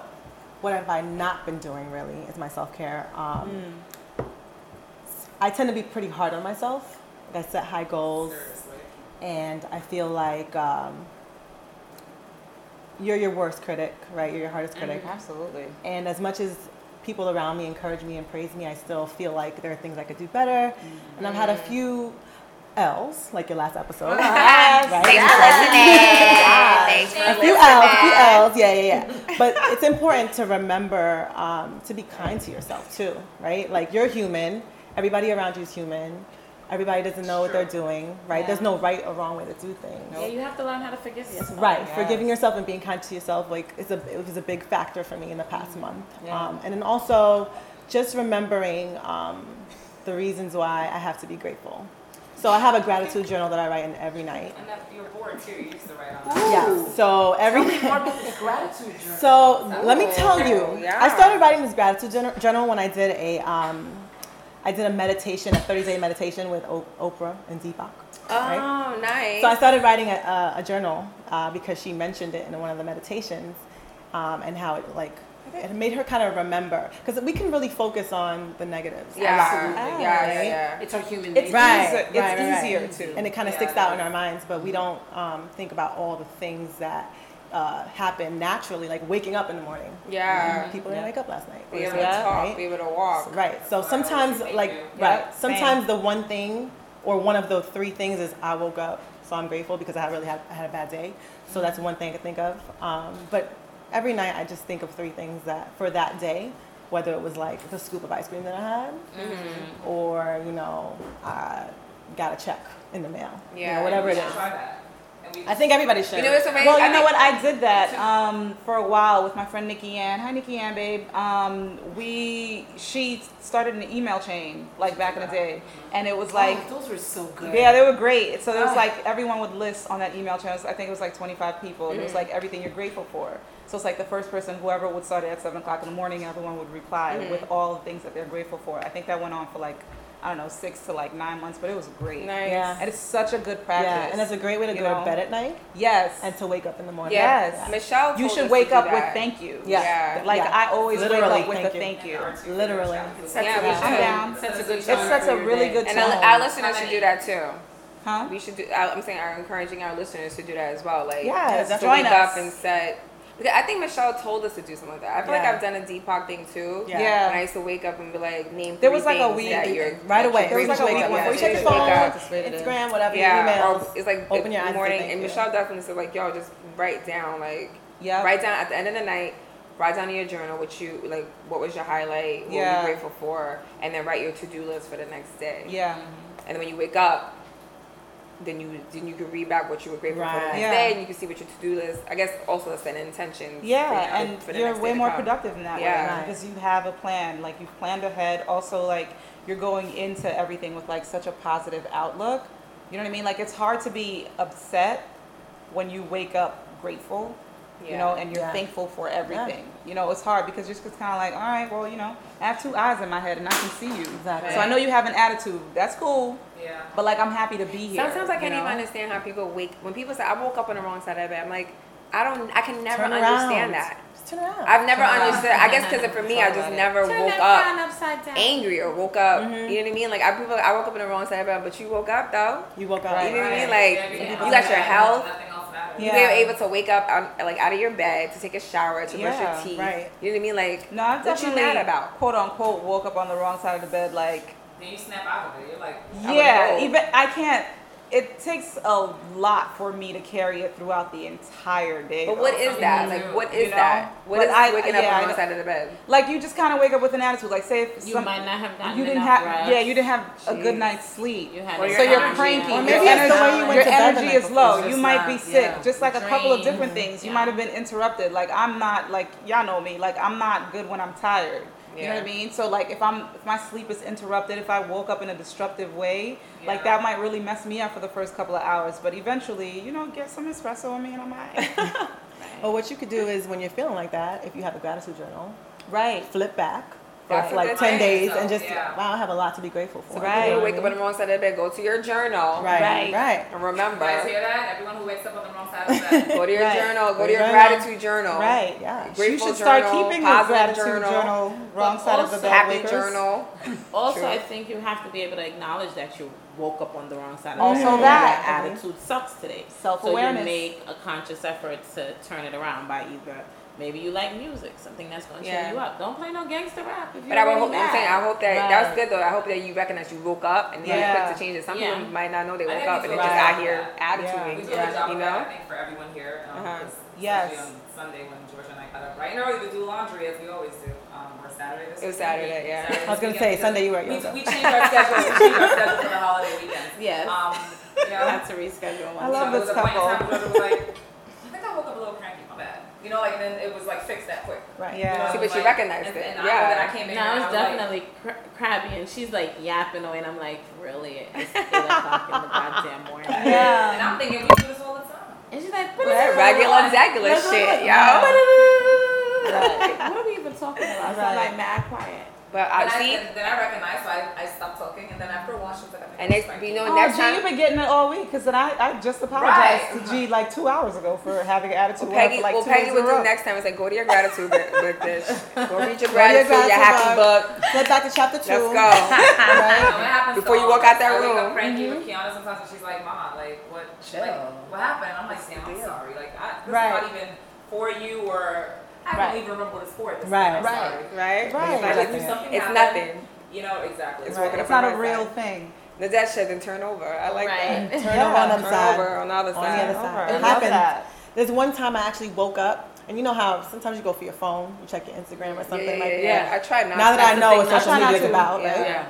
what have I not been doing really is my self care. Um, I tend to be pretty hard on myself. Like I set high goals, Seriously. and I feel like um, you're your worst critic, right? You're your hardest critic. Absolutely. And as much as people around me encourage me and praise me, I still feel like there are things I could do better. And I've had a few L's, like your last episode. Yes. Right? Thanks for listening. Thanks for a few L's, a few L's, yeah, yeah, yeah. But it's important to remember um, to be kind to yourself too, right? Like you're human. Everybody around you is human. Everybody doesn't know what they're doing, right? There's no right or wrong way to do things. Yeah, you have to learn how to forgive yourself. Right, Yes. forgiving yourself and being kind to yourself, like is a it was a big factor for me in the past month. Yeah. Um, and then also just remembering um, the reasons why I have to be grateful. So I have a gratitude journal that I write in every night. And that you're bored too. You used to write on that. Yes. So every More about this gratitude journal. So let me tell you, yeah. I started writing this gratitude journal- journal when I did a, um, I did a meditation, a 30 day meditation with o- Oprah and Deepak. right? Oh, nice. So I started writing a, a, a journal uh, because she mentioned it in one of the meditations, um, and how it like it made her kind of remember because we can really focus on the negatives. yeah, Absolutely. yeah, yeah, Right? yeah. It's our human It's. Right, easier, right, it's right, right. easier to. and it kind of Yeah, sticks it out in our minds, but we don't um, think about all the things that uh, happen naturally, like waking up in the morning. Yeah. People didn't wake up last night. Be able to talk, Right? be able to walk. Right. So Wow, sometimes, like, you. right. Yep, Sometimes the one thing, or one of the three things, is I woke up, so I'm grateful because I really had, I had a bad day. So that's one thing I could think of. Um, but every night I just think of three things that for that day, whether it was like the scoop of ice cream that I had, Mm-hmm. or you know, I got a check in the mail. You Yeah. know, whatever it We should is. Try that. I think everybody should. You know what's amazing? Well, you I know think- what? I did that um, for a while with my friend Nikki Ann. Hi, Nikki Ann, babe. Um, we she started an email chain like back in the day, and it was like. oh, those were so good. Yeah, they were great. So it was Ah. like everyone would list on that email chain. I think it was like 25 people. And it was Mhm. like everything you're grateful for. So it's like the first person, whoever would start it at seven o'clock in the morning, everyone would reply Mhm. with all the things that they're grateful for. I think that went on for like I don't know six to like nine months, but it was great. Nice. Yeah. And it's such a good practice. Yeah, and it's a great way to you go know? to bed at night yes. and to wake up in the morning. Yeah. Yes. Michelle. you should wake up with thank you. Yeah. Yeah. Like Yeah. I always Literally, wake up with thank a you. thank you. Literally. Sets Yeah, a good should. I'm tone. down. Sets a good It tone sets a really good And tone. our, our listeners should do that too. Huh? We should do. I- I'm saying, I'm encouraging our listeners to do that as well. Like, Yes, to join us. up and set. Because I think Michelle told us to do something like that. I feel Yeah. like I've done a Deepak thing too. Yeah. Yeah. And I used to wake up and be like, name. There three was like a things week- that you're, right that away. you're There was like a week for. before Before you you check check your your phone, phone, just write it in. Instagram, whatever, Yeah, your or emails. it's like open in your the eyes morning. thank And you. Michelle definitely said like, yo, just write down like, Yeah. write down at the end of the night. Write down in your journal what you like. What was your highlight? What were Yeah. you grateful for? And then write your to do list for the next day. Yeah. And then when you wake up, then you then you can read back what you were grateful for the next Yeah. day, and you can see what your to do list. I guess also set an intentions. Yeah, for, and for the you're way more productive in that Yeah. way Right. because you have a plan. Like you've planned ahead. Also, like you're going into everything with like such a positive outlook. You know what I mean? Like it's hard to be upset when you wake up grateful You know, and you're Yeah. thankful for everything. You know, it's hard because you're just kind of like, all right, well, you know, I have two eyes in my head and I can see you. Exactly. So I know you have an attitude. That's cool. Yeah. But like, I'm happy to be here. Sometimes I can't even know? understand how people wake. When people say I woke up on the wrong side of the bed, I'm like, I don't. I can never Turn understand that. Just turn around. I've never Turn around. understood. I guess because for me, I just never Turn woke up upside down. angry or woke up. Mhm. You know what I mean? Like I people, I woke up on the wrong side of the bed, but you woke up though. you woke up. Right. You know what I mean? Like Yeah, yeah. you got your health. Nothing else matters. You were able to wake up out, like out of your bed to take a shower to brush your teeth. right. You know what I mean? Like No, I've what you definitely, mad about? quote unquote, woke up on the wrong side of the bed. Like, Then you snap out of it. You're like, yeah, would even I can't. It takes a lot for me to carry it throughout the entire day. But though. what is that? Like too. what You know? that? What But is I- waking up yeah, on I the side of the bed? Like you just kind of wake up with an attitude. Like, say if You some, might not have gotten you didn't have, rest. yeah, you didn't have a good night's sleep. You had Or a your so you're energy. cranky. Or your maybe it's the way you energy, went your to bed the energy night is low. You just might be sick. yeah, Just like a couple of different things. You Yeah. might have been interrupted. Like I'm not like y'all know me. Like I'm not good when I'm tired. You know what I mean? So like if I'm if my sleep is interrupted, if I woke up in a disruptive way, like that might really mess me up for the first couple of hours. But eventually, you know, get some espresso on me and I'm alright. Or what you could do is when you're feeling like that, if you have a gratitude journal, right. flip back That's for like 10 thing. days So, and just, yeah. wow, I have a lot to be grateful for. Right. You You know wake what up on the wrong side of the bed, go to your journal. Right, Right. right. And You guys remember, hear that? Everyone who wakes up on the wrong side of the bed. go to your Right. journal, go Go to your journal. gratitude journal. Right, yeah. you should start journal, keeping your positive gratitude journal. journal, wrong But side of the also- bed. Happy wakers. journal. Also, True. I think you have to be able to acknowledge that you woke up on the wrong side. Also of the bed. that. Your attitude sucks today. Self-awareness. So you make a conscious effort to turn it around by either maybe you like music, something that's going to cheer you up. Don't play no gangster rap. If But I hope, I'm saying, I hope that Right. that's good though. I hope that you recognize you woke up and then Yeah. you're quick to change it. Some Yeah. people might not know they woke up we and they do a just good out here of that. attituding. We do a good job You know? I think, for everyone here. Um, Uh-huh. 'cause Yes. Especially on Sunday when Georgia and I got up right and early to do laundry as we always do. Um, or Saturday this It was weekend. Saturday, yeah. Saturday I was gonna say, Sunday you were at we, yoga. we changed our schedule. We changed our schedule for the holiday weekend. Yes. Um, you know, I had to reschedule I love so there this was a point in couple. time was like, I think I woke up a little cranky, my bad. You know, like, and then it was like fixed that quick. Right. You know, Yeah. See, was but you like- recognized and, it. And I know Yeah. that I came in No, and I was was like, definitely cr- crabby, and she's like yapping away, and I'm like, really? It's eight o'clock in the goddamn morning. Yeah. And I'm thinking we do this all the time. And she's like, Right, regular, regular shit, yo. Like, what are we even talking about? So I'm Right. like mad quiet. But I And I, see, then, then I recognized, so I, I stopped talking, and then after a while, she was like, I think and I'm next, you know, Oh, next G, time, you've been getting it all week because then I, I just apologized Right. to G like two hours ago for having an attitude well, Peggy, like what two Peggy would in a row. do next time is like, go to your gratitude book, book bitch. Go read your Go to your gratitude, your happy gratitude book. Flip back to chapter two. Let's go. You know, what happens Before you walk out that I wake room. up cranky with mm-hmm. Kiana sometimes, and she's like, "Mama, like, what? Chill. Like, what happened?" I'm like, "Sam, I'm sorry. Like, I, this Right. is not even for you, or I Right. don't even remember what it's for. At this Right. point. I'm Right. sorry. Right? Right. It's, Like, like, it's, something it's happened, nothing. You know exactly. It's Right. It's not a real side. thing. The dead shit and turn over. I like Right. that. Turn Yeah. over on the other side. over on the other side. On the other side. side. Over. It I happens. There's one time I actually woke up, and you know how sometimes you go for your phone, you check your Instagram or something yeah, yeah, like that. yeah. I try not Now that I know what social media is about, Yeah. right? Yeah.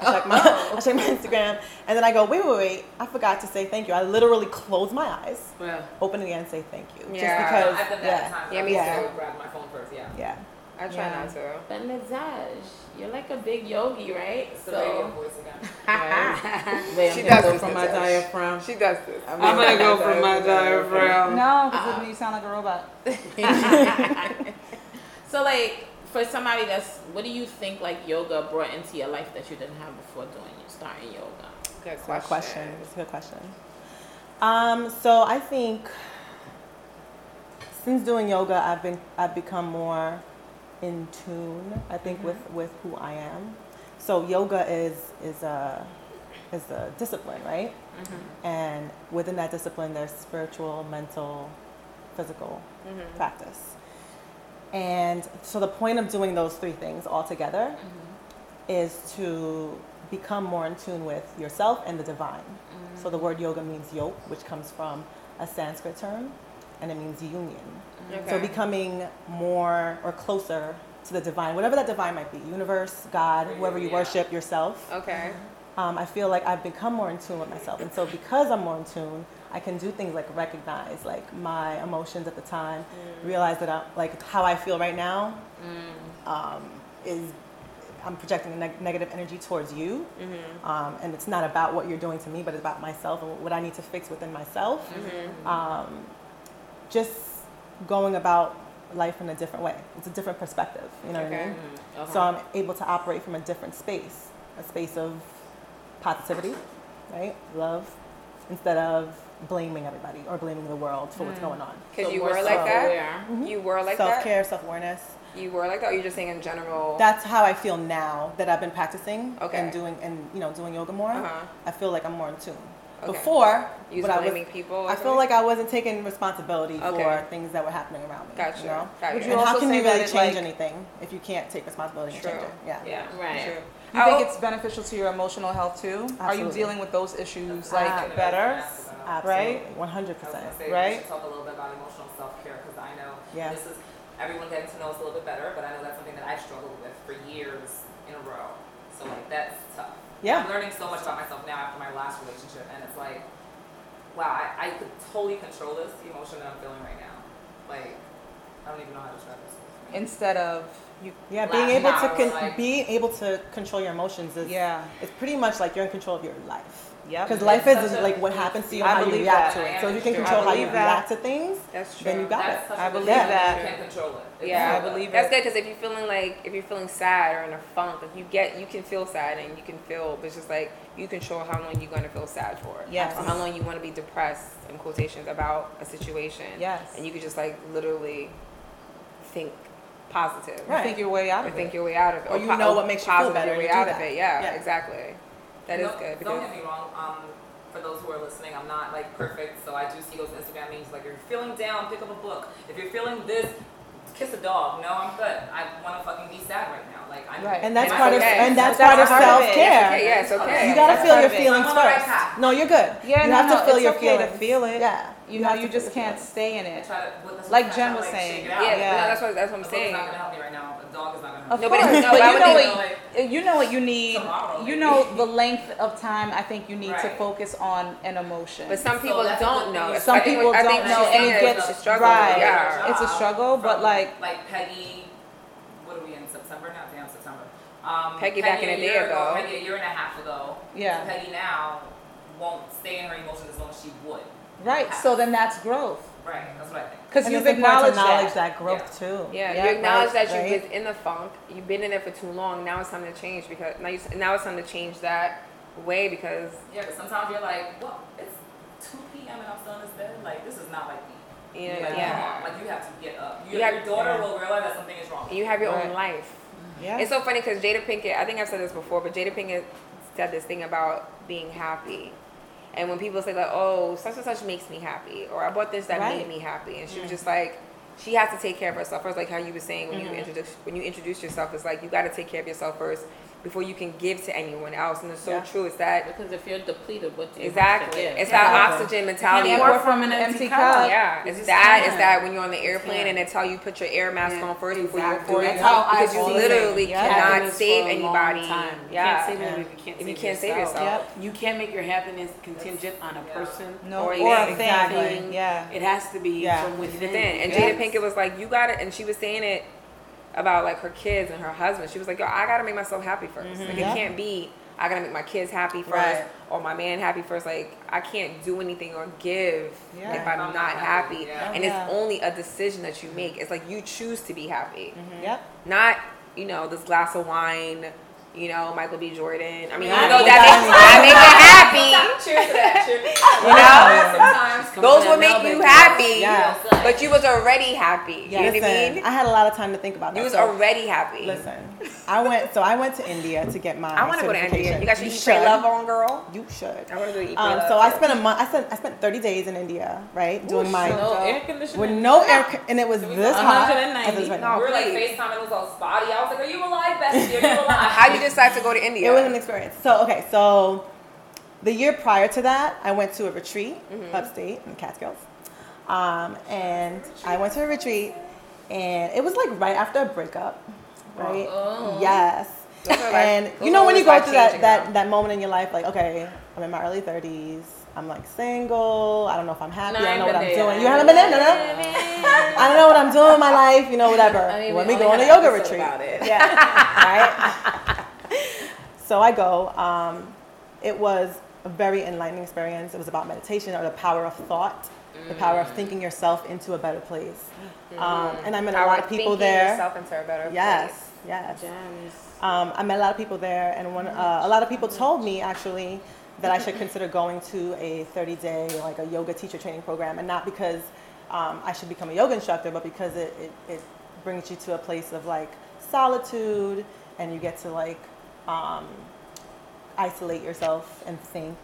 I check my I check my Instagram, and then I go, wait, wait, wait! I forgot to say thank you. I literally close my eyes, Well, open it again, and say thank you, Yeah. just because. I've done that yeah, at times. Yeah, me I too. would grab my phone first. Yeah. yeah. I try Yeah. not to. But Nizaj, you're like a big yogi, right? It's So, voice again. wait, She I'm does go this from to my diaphragm. She does this. I'm gonna go from my diaphragm. No, because uh-huh. you sound like a robot. So, like, for somebody that's, what do you think like yoga brought into your life that you didn't have before doing starting yoga? Good a good question. question. It's a good question. Um, so I think since doing yoga, I've been I've become more in tune. I think with with who I am. So yoga is is a is a discipline, right? And within that discipline, there's spiritual, mental, physical Mhm. practice. And so the point of doing those three things all together mm-hmm. is to become more in tune with yourself and the divine. So the mm. word yoga means yoke, which comes from a Sanskrit term, and it means union. Mm. So becoming more or closer to the divine, whatever that divine might be, universe, God, whoever you Yeah. worship, yourself. Okay. Mm-hmm. Um, I feel like I've become more in tune with myself, and so because I'm more in tune, I can do things like recognize like my emotions at the time, realize that I'm like how I feel right now um, is I'm projecting a neg- negative energy towards you, um, and it's not about what you're doing to me, but it's about myself and what I need to fix within myself. Um, just going about life in a different way. It's a different perspective. You know what I Okay. mean? Uh-huh. So I'm able to operate from a different space, a space of positivity, right? Love, instead of blaming everybody or blaming the world for what's going on. Because So you more were like that. self-aware. You were like that. self care, self awareness. You were like that. Or you just saying in general. That's how I feel now that I've been practicing Okay. and doing and you know doing yoga more. Uh-huh. I feel like I'm more in tune. Okay. Before, you was I was blaming people. I feel like I wasn't taking responsibility Okay. for things that were happening around me. Gotcha. You know? Gotcha. Would you and how can you really change like- anything if you can't take responsibility and True. change it? Yeah. Yeah. Right. True. You think Oh. it's beneficial to your emotional health too? Are you dealing with those issues like Absolutely. better? Absolutely. Right? One hundred I was percent. gonna say, Right? we should talk a little bit about emotional self-care because I know Yeah. this is everyone getting to know us a little bit better, but I know that's something that I've struggled with for years in a row. So like that's tough. Yeah. I'm learning so much about myself now after my last relationship, and it's like, wow, I, I could totally control this emotion that I'm feeling right now. Like, I don't even know how to describe this. Instead of you, Yeah, being able to hour, con- like- being able to control your emotions is yeah, it's pretty much like you're in control of your life. yeah Because life is a- like what happens to you I how you react that. to it. So if you can I control how you that. react to things, That's true. then you got That's it. such I a good believe thing. that. You can't control it. It's Yeah, so I good. believe That's it. good because if you're feeling like if you're feeling sad or in a funk, like you get you can feel sad and you can feel, but it's just like you control how long you're gonna feel sad for. Yes. Or how long you want to be depressed in quotations about a situation. Yes. And you could just like literally think positive. You think your way out of Or of think your way out of it. Or you po- know what makes you feel positive better your way you out do of it. Yeah, Yeah. exactly. That is No- good Don't get me wrong. Um, for those who are listening, I'm not like perfect, so I do see those Instagram memes like, if you're feeling down, pick up a book. If you're feeling this, kiss a dog. No, I'm good. I want to fucking be sad right now. Like I'm. Right. And that's part of okay? and that's That's part of part of self care. okay, yeah, it's okay. You gotta That's feel your feelings I'm on the right first. No, you're good. Yeah, you no, have no, to feel your okay to feelings. feel it. Yeah. You have know, you just can't feelings. stay in it. to, Like Jen was like, saying. shake it out. Yeah, Yeah. no, that's what that's what I'm A book is saying. not gonna help me right now. A dog is not gonna help Of me. No, but course, no, but why you know they- what you know what you need. Tomorrow, You know the length of time I think you need to focus on an emotion. But some people that's a don't know. thing. Some I people I think don't know, and it gets- it's a struggle. right. Yeah. It's a struggle, but, like- like Peggy, what are we in September now? Damn September. Um, Peggy back in a a day year ago. Peggy a year and a half ago. Yeah. Peggy now won't stay in her emotions as long as she would. Right. So then that's growth Right. That's what I think. because you've acknowledged to acknowledge that. that, growth too. Yeah, Yeah, you acknowledge right, that you've right. been in the funk. You've been in it for too long. Now it's time to change because now, you, now it's time to change that way because Yeah, but sometimes you're like, well, it's 2 p.m. and I'm still in this bed. Like, this is not like me. you know, Like, yeah. Like, you have to get up. You, You have- your daughter yeah. will realize that something is wrong. you have your own life. Yeah. It's so funny because Jada Pinkett, I think I've said this before, but Jada Pinkett said this thing about being happy. And when people say like, oh, such and such makes me happy, or I bought this that Right. made me happy, and she was just like, she has to take care of herself first, like how you were saying when Mm-hmm. you introduce when you introduce yourself. It's like you got to take care of yourself first before you can give to anyone else. And it's so Yeah. true. It's that Because if you're depleted, what do you exactly. Have to give? It's that Exactly. oxygen You mentality. can't pour pour from an empty empty cup. cup. yeah, You it's just that. It's can't. that when you're on the airplane and they tell you put your air mask Yeah, on first before you exactly. board. That's how because I've you literally been. Cannot save for a long anybody. time. You Yeah. can't save Yeah. anybody if you can't If save you can't save yourself. yourself. You can't make your happiness contingent on a person no, or or, a thing. exactly. Yeah. It has to be Yeah. from within. within. And Jada Pinkett was like, you got it," and she was saying it about like her kids and her husband. She was like, yo, I gotta make myself happy 1st mm-hmm. Like Yeah. it can't be, I gotta make my kids happy first Right. or my man happy first. Like I can't do anything or give Yeah. if I'm I'm not not happy. happy, yeah. And Yeah. it's only a decision that you make. It's like you choose to be happy, mm-hmm. Yep. not you know this glass of wine. You know, Michael B. Jordan. I mean, Right. you know that that- makes, that make you happy. Cheers to that. Cheers. You know, Sometimes. Those to will make you happy. Yeah. But you was already happy. You know what I Listen, mean? I had a lot of time to think about that. You was so- already happy. Listen, I went. So I went to India to get my. I want to go to India. You got your You Eat Pray should. Love on, girl. You should. I want to do Eat Pray Um, so I spent a month. I spent I spent 30 days in India, right, doing my no air conditioning. with no air, con- and it was this hot. 190. as it is right No. We were like Please. FaceTime, it was all spotty. I was like, are you alive, bestie? Are you alive? How you decide to go to India? It was an experience. So okay, so the year prior to that, I went to a retreat Mm-hmm. upstate in Catskills, um, and I went to a retreat, and it was like right after a breakup, right? Oh. Yes. Those and you know when you go through that, that that moment in your life, like okay, I'm in my early 30s. I'm like single. I don't know if I'm happy. I don't know what I'm doing. You haven't been in, no, no. I don't know what I'm doing in my life. You know, whatever. I mean, when we we go on a yoga retreat, yeah, right. So I go. Um, it was a very enlightening experience. It was about meditation or the power of thought, the power of thinking yourself into a better place. Um, and I met a lot of people thinking there. yourself into a better Yes, place. yes. Gems. Um, I met a lot of people there, and one, uh, a lot of people told me actually that I should consider going to a 30-day like a yoga teacher training program, and not because um, I should become a yoga instructor, but because it, it, it brings you to a place of like solitude, and you get to like um, isolate yourself and think,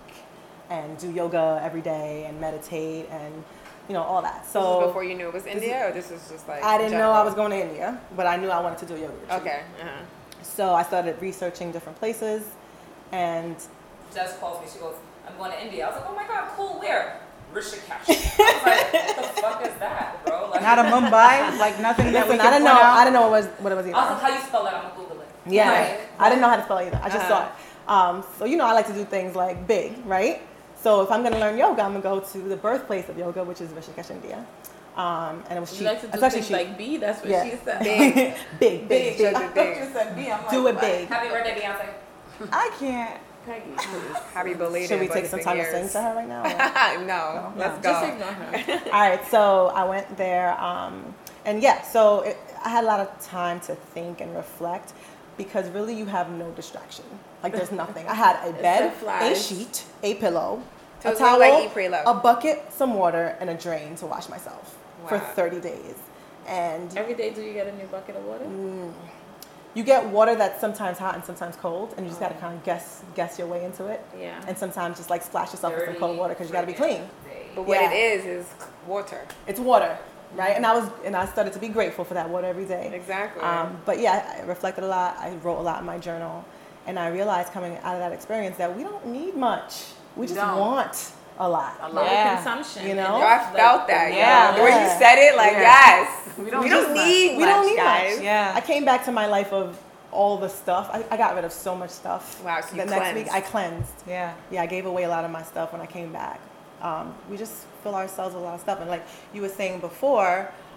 and do yoga every day and meditate and you know all that. So is before you knew it was India, or this was just like I didn't know I was going to India, but I knew I wanted to do a yoga retreat. Okay. Uh-huh. So I started researching different places, and Jess calls me. She goes, "I'm going to India." I was like, "Oh my god, cool. Where?" Rishikesh. I was like, "What the fuck is that, bro?" Like, Not a Mumbai, like nothing that we listen, I didn't know. out. I didn't know what, it was, what it was I was like, "How you spell that?" I'm gonna Google it. Yeah, Like, I didn't know how to spell either. I just Uh-huh. saw it. Um, so you know, I like to do things like big, right? So if I'm gonna learn yoga, I'm gonna go to the birthplace of yoga, which is Rishikesh, India. Um, and it was You cheap. like to do It's actually things cheap. like B. That's what Yeah. she said. Big. big, big, big. Big. I thought you said B. I'm like, Do it what? big. Happy birthday, Beyonce. I can't. Peggy, please. Happy belated. Should we take some been time to sing to her right now? no, let's Just go. Just ignore her. All right, so I went there, um, and yeah, so it, I had a lot of time to think and reflect because really you have no distraction. Like there's nothing. I had a bed, a sheet, a pillow, So a towel, like Eat, Pray, Love. a bucket, some water, and a drain to wash myself for 30 days. And Every day, do you get a new bucket of water? Mm. you get water that's sometimes hot and sometimes cold, and you just gotta oh. kind of guess guess your way into it. Yeah. And sometimes just like splash yourself with some cold water because you gotta be clean. But what Yeah. it is is water. It's water, right? And I was and I started to be grateful for that water every day. Exactly. Um, but yeah, I reflected a lot. I wrote a lot in my journal, and I realized coming out of that experience that we don't need much. We We just don't. want a lot. A lot. Yeah. Consumption. You know? Yo, I just, like, felt that. Yeah. Yeah. The way you said it, like Yeah. yes. We don't we don't need much. We don't need guys. much. Yeah. I came back to my life of all the stuff. I, I got rid of so much stuff. Wow, so you the next week. I cleansed. Yeah. Yeah, I gave away a lot of my stuff when I came back. Um, we just fill ourselves with a lot of stuff, and like you were saying before,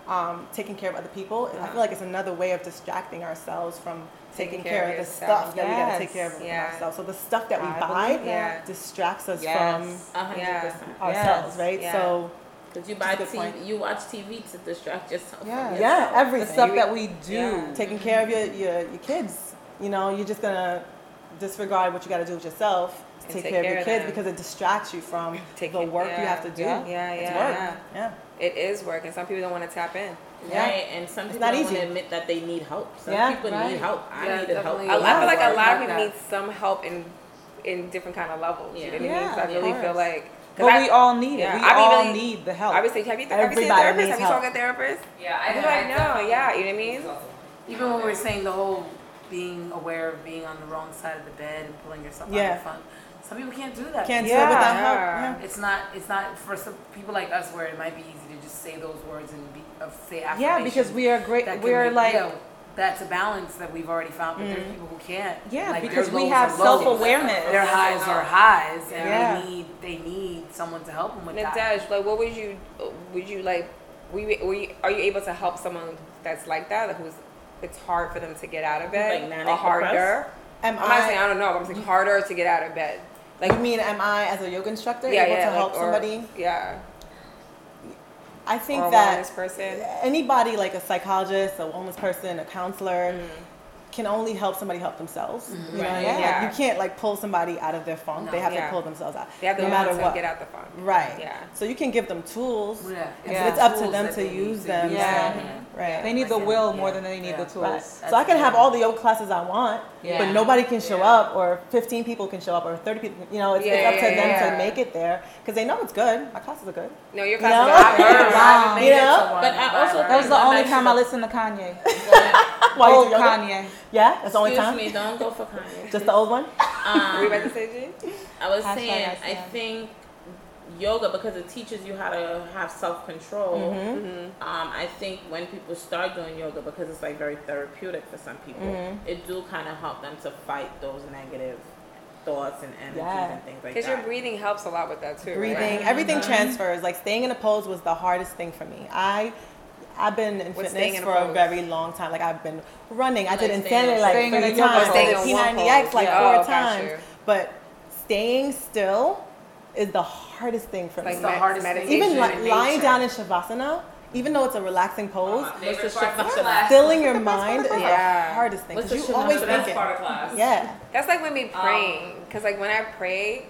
um, taking care of other people. I feel like it's another way of distracting ourselves from taking, care, of the yourself. stuff that we gotta take care of Yeah. ourselves. So the stuff that we I buy believe that. distracts us Yes. A hundred Yeah. from ourselves, Yes. right? Yeah. So Because you buy TV, point. you watch TV to distract yourself. Yeah. From yeah, yourself. The everything. stuff that we do. Yeah. taking care of your, your, your kids. You know, you're just gonna disregard what you gotta do with yourself to And take, take care of your of kids them. because it distracts you from Take the it- work you have to do. yeah. Yeah, It's yeah, work. yeah. Yeah. It is work, and some people don't want to tap in. Yeah. Right, and some people don't want to admit that they need help. Some Yeah, people right. need help. I Yeah, needed help. definitely. I, I feel like a lot of people need some help in in different kind of levels. You know what I mean? Yeah, So I of really feel like. But I- we all need yeah, it. We I all really- need the help. Obviously, have you, have you seen a therapist? needs Have you talked to a therapist? Yeah, I I'm like, no, yeah, you know what I mean? Even when we were saying the whole being aware of being on the wrong side of the bed and pulling yourself out of the fun, some people can't do that. Can't do Yeah. it without Yeah. help. Yeah. It's not. It's not for some people like us where it might be easy to just say those words and be of say affirmations. yeah, because we are great. We're be- like, yeah, that's a balance that we've already found. But there's mm. people who can't. yeah, Like, because we have self awareness. Their highs are highs, and Yeah. they need they need someone to help them with that. Nadesh, like, what would you, would you like, were you, were you, are you able to help someone that's like that, who's, it's hard for them to get out of bed, Like manic or harder? Am I'm not saying I? I don't know, but I'm saying mm. harder to get out of bed. Like, You mean am I as a yoga instructor yeah, able yeah, to help like, or- somebody? yeah, I think or a that person. anybody like a psychologist, a wellness person, a counselor Mm. Can only help somebody help themselves. You mm-hmm. know what I mean? Right. Yeah. Like, you can't like pull somebody out of their funk. No. They have Yeah. to pull themselves out. They have to no want matter to what. get out the funk. Right. Yeah. So you can give them tools. Yeah, Yeah. It's up to them to they need use them. Yeah. So, right. They need the will yeah. more than they need Yeah. the tools. Right. So I can have all the yoga classes I want, Yeah. but nobody can show Yeah. up, or 15 people can show up, or 30 people. You know, it's, it's Yeah, up to yeah, them yeah. to make it there because they know it's good. My classes are good. No, your You class know? is I've heard, I haven't made You know? But I also That was the only time I listened to Kanye. Why you Old? Kanye. Yeah, that's the only Excuse time. me, don't go for Kanye. Just the old one. What were you Um, about to say, G? I was Hashtag saying, I I think yoga because it teaches you how to have self control. Mm-hmm. Um, I think when people start doing yoga because it's like very therapeutic for some people, Mm-hmm. it do kind of help them to fight those negative thoughts and energies Yeah. and things like that. Because your breathing helps a lot with that too. breathing Right? everything transfers like staying in a pose was the hardest thing for me i i've been in What's fitness in for a pose? very long time like i've been running i did Like insanity like three times. I did p90x like Yeah. four Oh, got times you. but staying still is the hardest thing for Like me. Like the med- hardest meditation. Even like lying nature. down in shavasana, even though it's a relaxing pose, My favorite What's the part of Shavasana? class. stilling your mind is Yeah. the hardest thing because you always Shavasana? That's thinking. part. Yeah. That's like with me Um, praying, because like when I pray,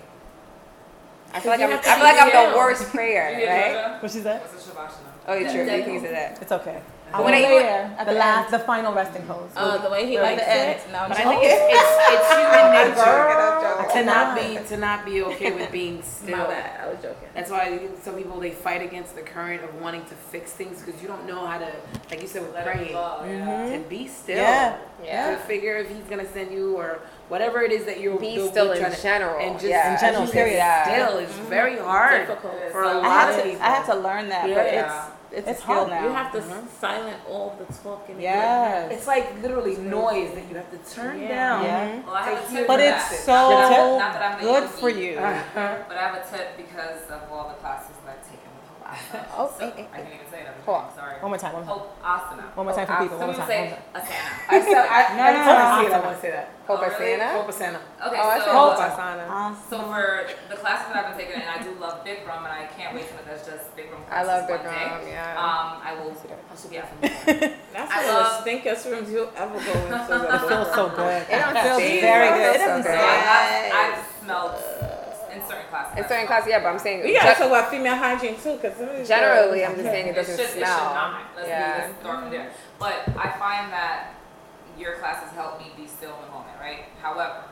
I feel like I'm, I feel like I'm the worst prayer, right? Georgia? What she said? What's a shavasana? Oh, you're true. You can say that. It's okay. But when I Over even, there, at The the last, end. the final resting pose. Oh, the way he At likes end. it. No, I'm But I think it's, it's, it's human nature to not be to not be okay with being still. My bad. I was joking. That's why some people they fight against the current of wanting to fix things because you don't know how to, like you said with Let it praying, flow. Yeah. Mm-hmm. to be still. Yeah. Yeah. To figure if he's gonna send you or whatever it is that you're be you're still in trying to- general. and just yeah. In general, just period. Yeah. still is very hard Difficult. for a I lot I had of to, people. I had to learn that, but Yeah. it's it's, It's a skill hard. now. You have to uh-huh. silent all the talking. Yes. It's like literally noise that you have to turn Yeah. down. Yeah. Well, I have a tip But it's that. so Not that I'm- not that I'm good for you. But I have a tip because of all the classes that I've taken with Hope Asana. Oh, so, eh, eh, I can't even say it Hold on. Sorry. One more time. One more time. Hope Asana. One more time for people. One more time. say One more time. Asana. I said I, No, no, no. I see it, I want to say that. Hope Oh, really? Asana. Hope Asana. Okay, Oh, I so said Hope Asana. So for the classes that I've been taking, and I do love Bikram, and I can't wait till that's just Bikram I classes love one Bikram, day. yeah. Um, I will. I Yeah. That's I one of love- the stinkest rooms you'll ever go into. It feels so good. It don't feel It's bad. very It good. feels so good. I've, I've smelled in certain classes. In certain smelled. classes, yeah, but I'm saying We gotta talk about female hygiene too, because generally, I'm just saying it It doesn't should, it should smell. not. Let's Yeah. leave this door from there. But I find that your classes help me be still in the moment, right? However,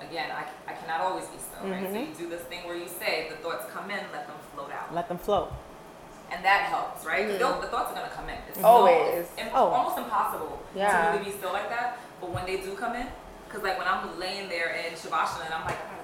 again, I, I cannot always be still, right? So mm-hmm. you do this thing where you say the thoughts come in, let them float out. Let them float. And that helps, right? Mm-hmm. they'll- The thoughts are gonna come in. It's Always. No, it's Oh. almost impossible Yeah. to really be still like that. But when they do come in, because like when I'm laying there in Shavasana and I'm like, oh,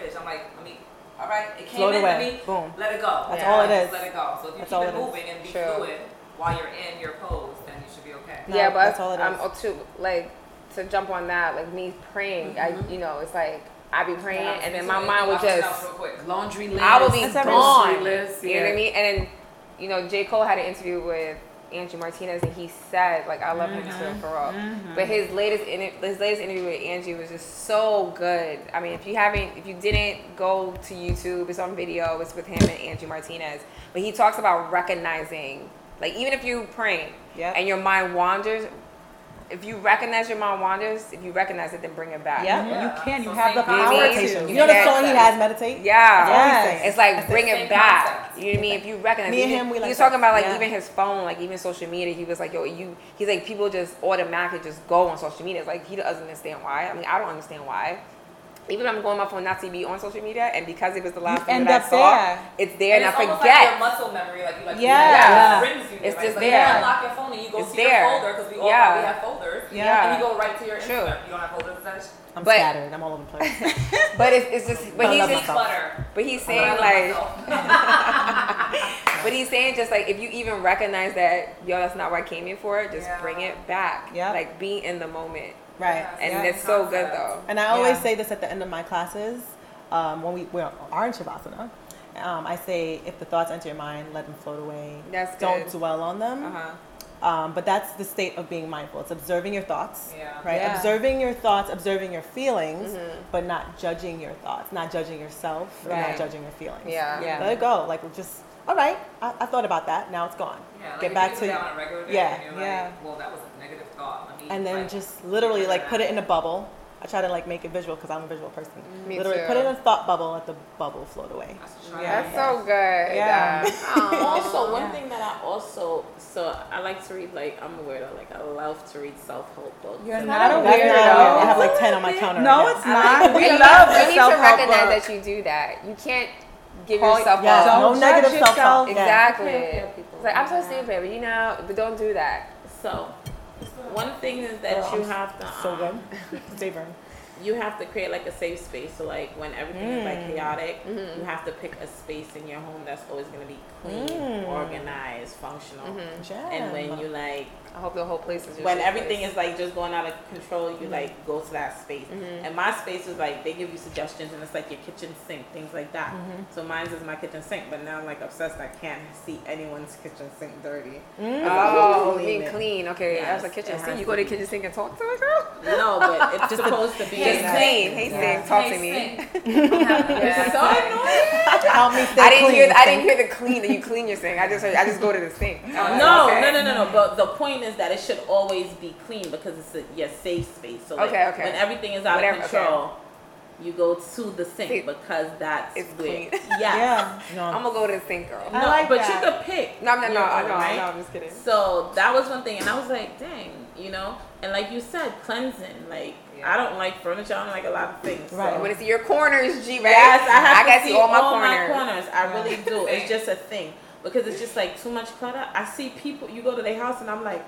fridge. I'm like, let me, all right, it came Float in, away. let me, Boom. let it go. That's Yeah, all it just is. Let it go. So if you That's keep all it it is. moving and be True. fluid while you're in your pose, then you should be okay. No, yeah, but that's all it I'm is. oh, too like to jump on that, like me praying. I, mm-hmm. you know, it's like I be praying, and then my mind would just, else. Laundry list. I would be grocery gone. list, you know what I mean? And then, you know, J Cole had an interview with Angie Martinez, and he said, like, I love him too, for real. But his latest, in, his latest interview with Angie was just so good. I mean, if you haven't, if you didn't go to YouTube, it's on video. It's with him and Angie Martinez. But he talks about recognizing, like, even if you pray Yep. and your mind wanders, if you recognize your mind wanders, if you recognize it, then bring it back. Yeah, Yeah. you can. You So have the power meditation. to. You know the Yeah. song he has, Meditate? Yeah. Yes. It's like bring it back. concept. You know what I mean? If you recognize, Me and even- him, we like was that. talking about like Yeah. even his phone, like even social media. He was like, yo, you. He's like people just automatically just go on social media. It's like he doesn't understand why. I mean, I don't understand why. Even if I'm going on my phone not to be on social media, and because it was the last thing end that I saw, there. it's there, and, it's I almost forget. Like your muscle memory, like you like Yeah. yeah, it brings you there. It's right? just like there. You unlock your phone and you go It's see there. your folder because we all Yeah. probably have folders. Yeah. And you go right to your True. Instagram. You don't have folders. That's I'm But- scattered. I'm all over the place. but it's, it's just, but I he's love just, myself. clutter. but he's saying like. myself. But he's saying just like if you even recognize that yo, that's not what I came here for, just Yeah. bring it back. Yeah. Like be in the moment, Right. and Yeah. it's so good though. And I always Yeah. say this at the end of my classes um, when we, we are in Shavasana. Um, I say, if the thoughts enter your mind, let them float away. That's Don't dwell on them. Uh huh. Um, but that's the state of being mindful. It's observing your thoughts, Yeah. right? Yeah. Observing your thoughts, observing your feelings, Mhm. but not judging your thoughts, not judging yourself, and Right. not judging your feelings. Yeah. Yeah. Let it go. Like just, all right, I, I thought about that. Now it's gone. Yeah, like Get if back you to do that on a regular day yeah, and you're yeah. like, well, that was a negative thought. Let me, and then like, just literally like put it in a bubble. I try to like make it visual because I'm a visual person. Me literally too. put it in a thought bubble, let the bubble float away. I should try Yeah. That's so good. Yeah. Uh, Also, one Yeah. thing that I also so I like to read like I'm a weirdo. Like I love to read self help books. You're And not I- a That's weirdo. not, I have like 10 on my counter. No, right it's now. not. We and you love need, the you need to recognize book. that you do that. You can't give Call- yourself Yes, up. no Don't negative judge self-talk. yourself. Yeah. Exactly. Okay, okay, people. It's like I'm so Yeah. stupid, but you know, but don't do that. So one thing is that Oh, you have to So um, good. Savor. You have to create like a safe space. So like when everything is like Mm. chaotic, Mhm. you have to pick a space in your home that's always gonna be clean, Mm. organized, functional. Jam. And when you like I hope the whole place is. when everything place. is like just going out of control, you like go to that space. Mm-hmm. And my space is like they give you suggestions, and it's like your kitchen sink, things like that. Mm-hmm. So mine's is my kitchen sink, but now I'm like obsessed. I can't see anyone's kitchen sink dirty. Oh, Clean being clean. Okay, Yes, that's a kitchen sink. You go to the kitchen sink and talk to a girl. No, but it's supposed to be Just clean. Hey, sink, talk to me. It's so annoying. Help me stay I didn't clean. hear. I didn't hear the clean that you clean your sink. I just heard. I just go to the sink. I'm like, oh, No, okay. no, no, no, no. But the point is that it should always be clean because it's a, your safe space. So like, Okay, okay. when everything is out Whatever, of okay. control, you go to the sink See, because that's it's where. clean. Yes. Yeah. No. I'm gonna go to the sink, girl. No, I like but that. you could pick. No, no, no, your no, own, no, right? no. I'm just kidding. So that was one thing, and I was like, dang, you know. And like you said, cleansing. Like Yeah. I don't like furniture. I don't like a lot of things. Right. So. When it's your corners, G, right? Yes, I have I to got see see all my my corners. corners. I really do. It's just a thing because it's just like too much clutter. I see people. You go to their house and I'm like,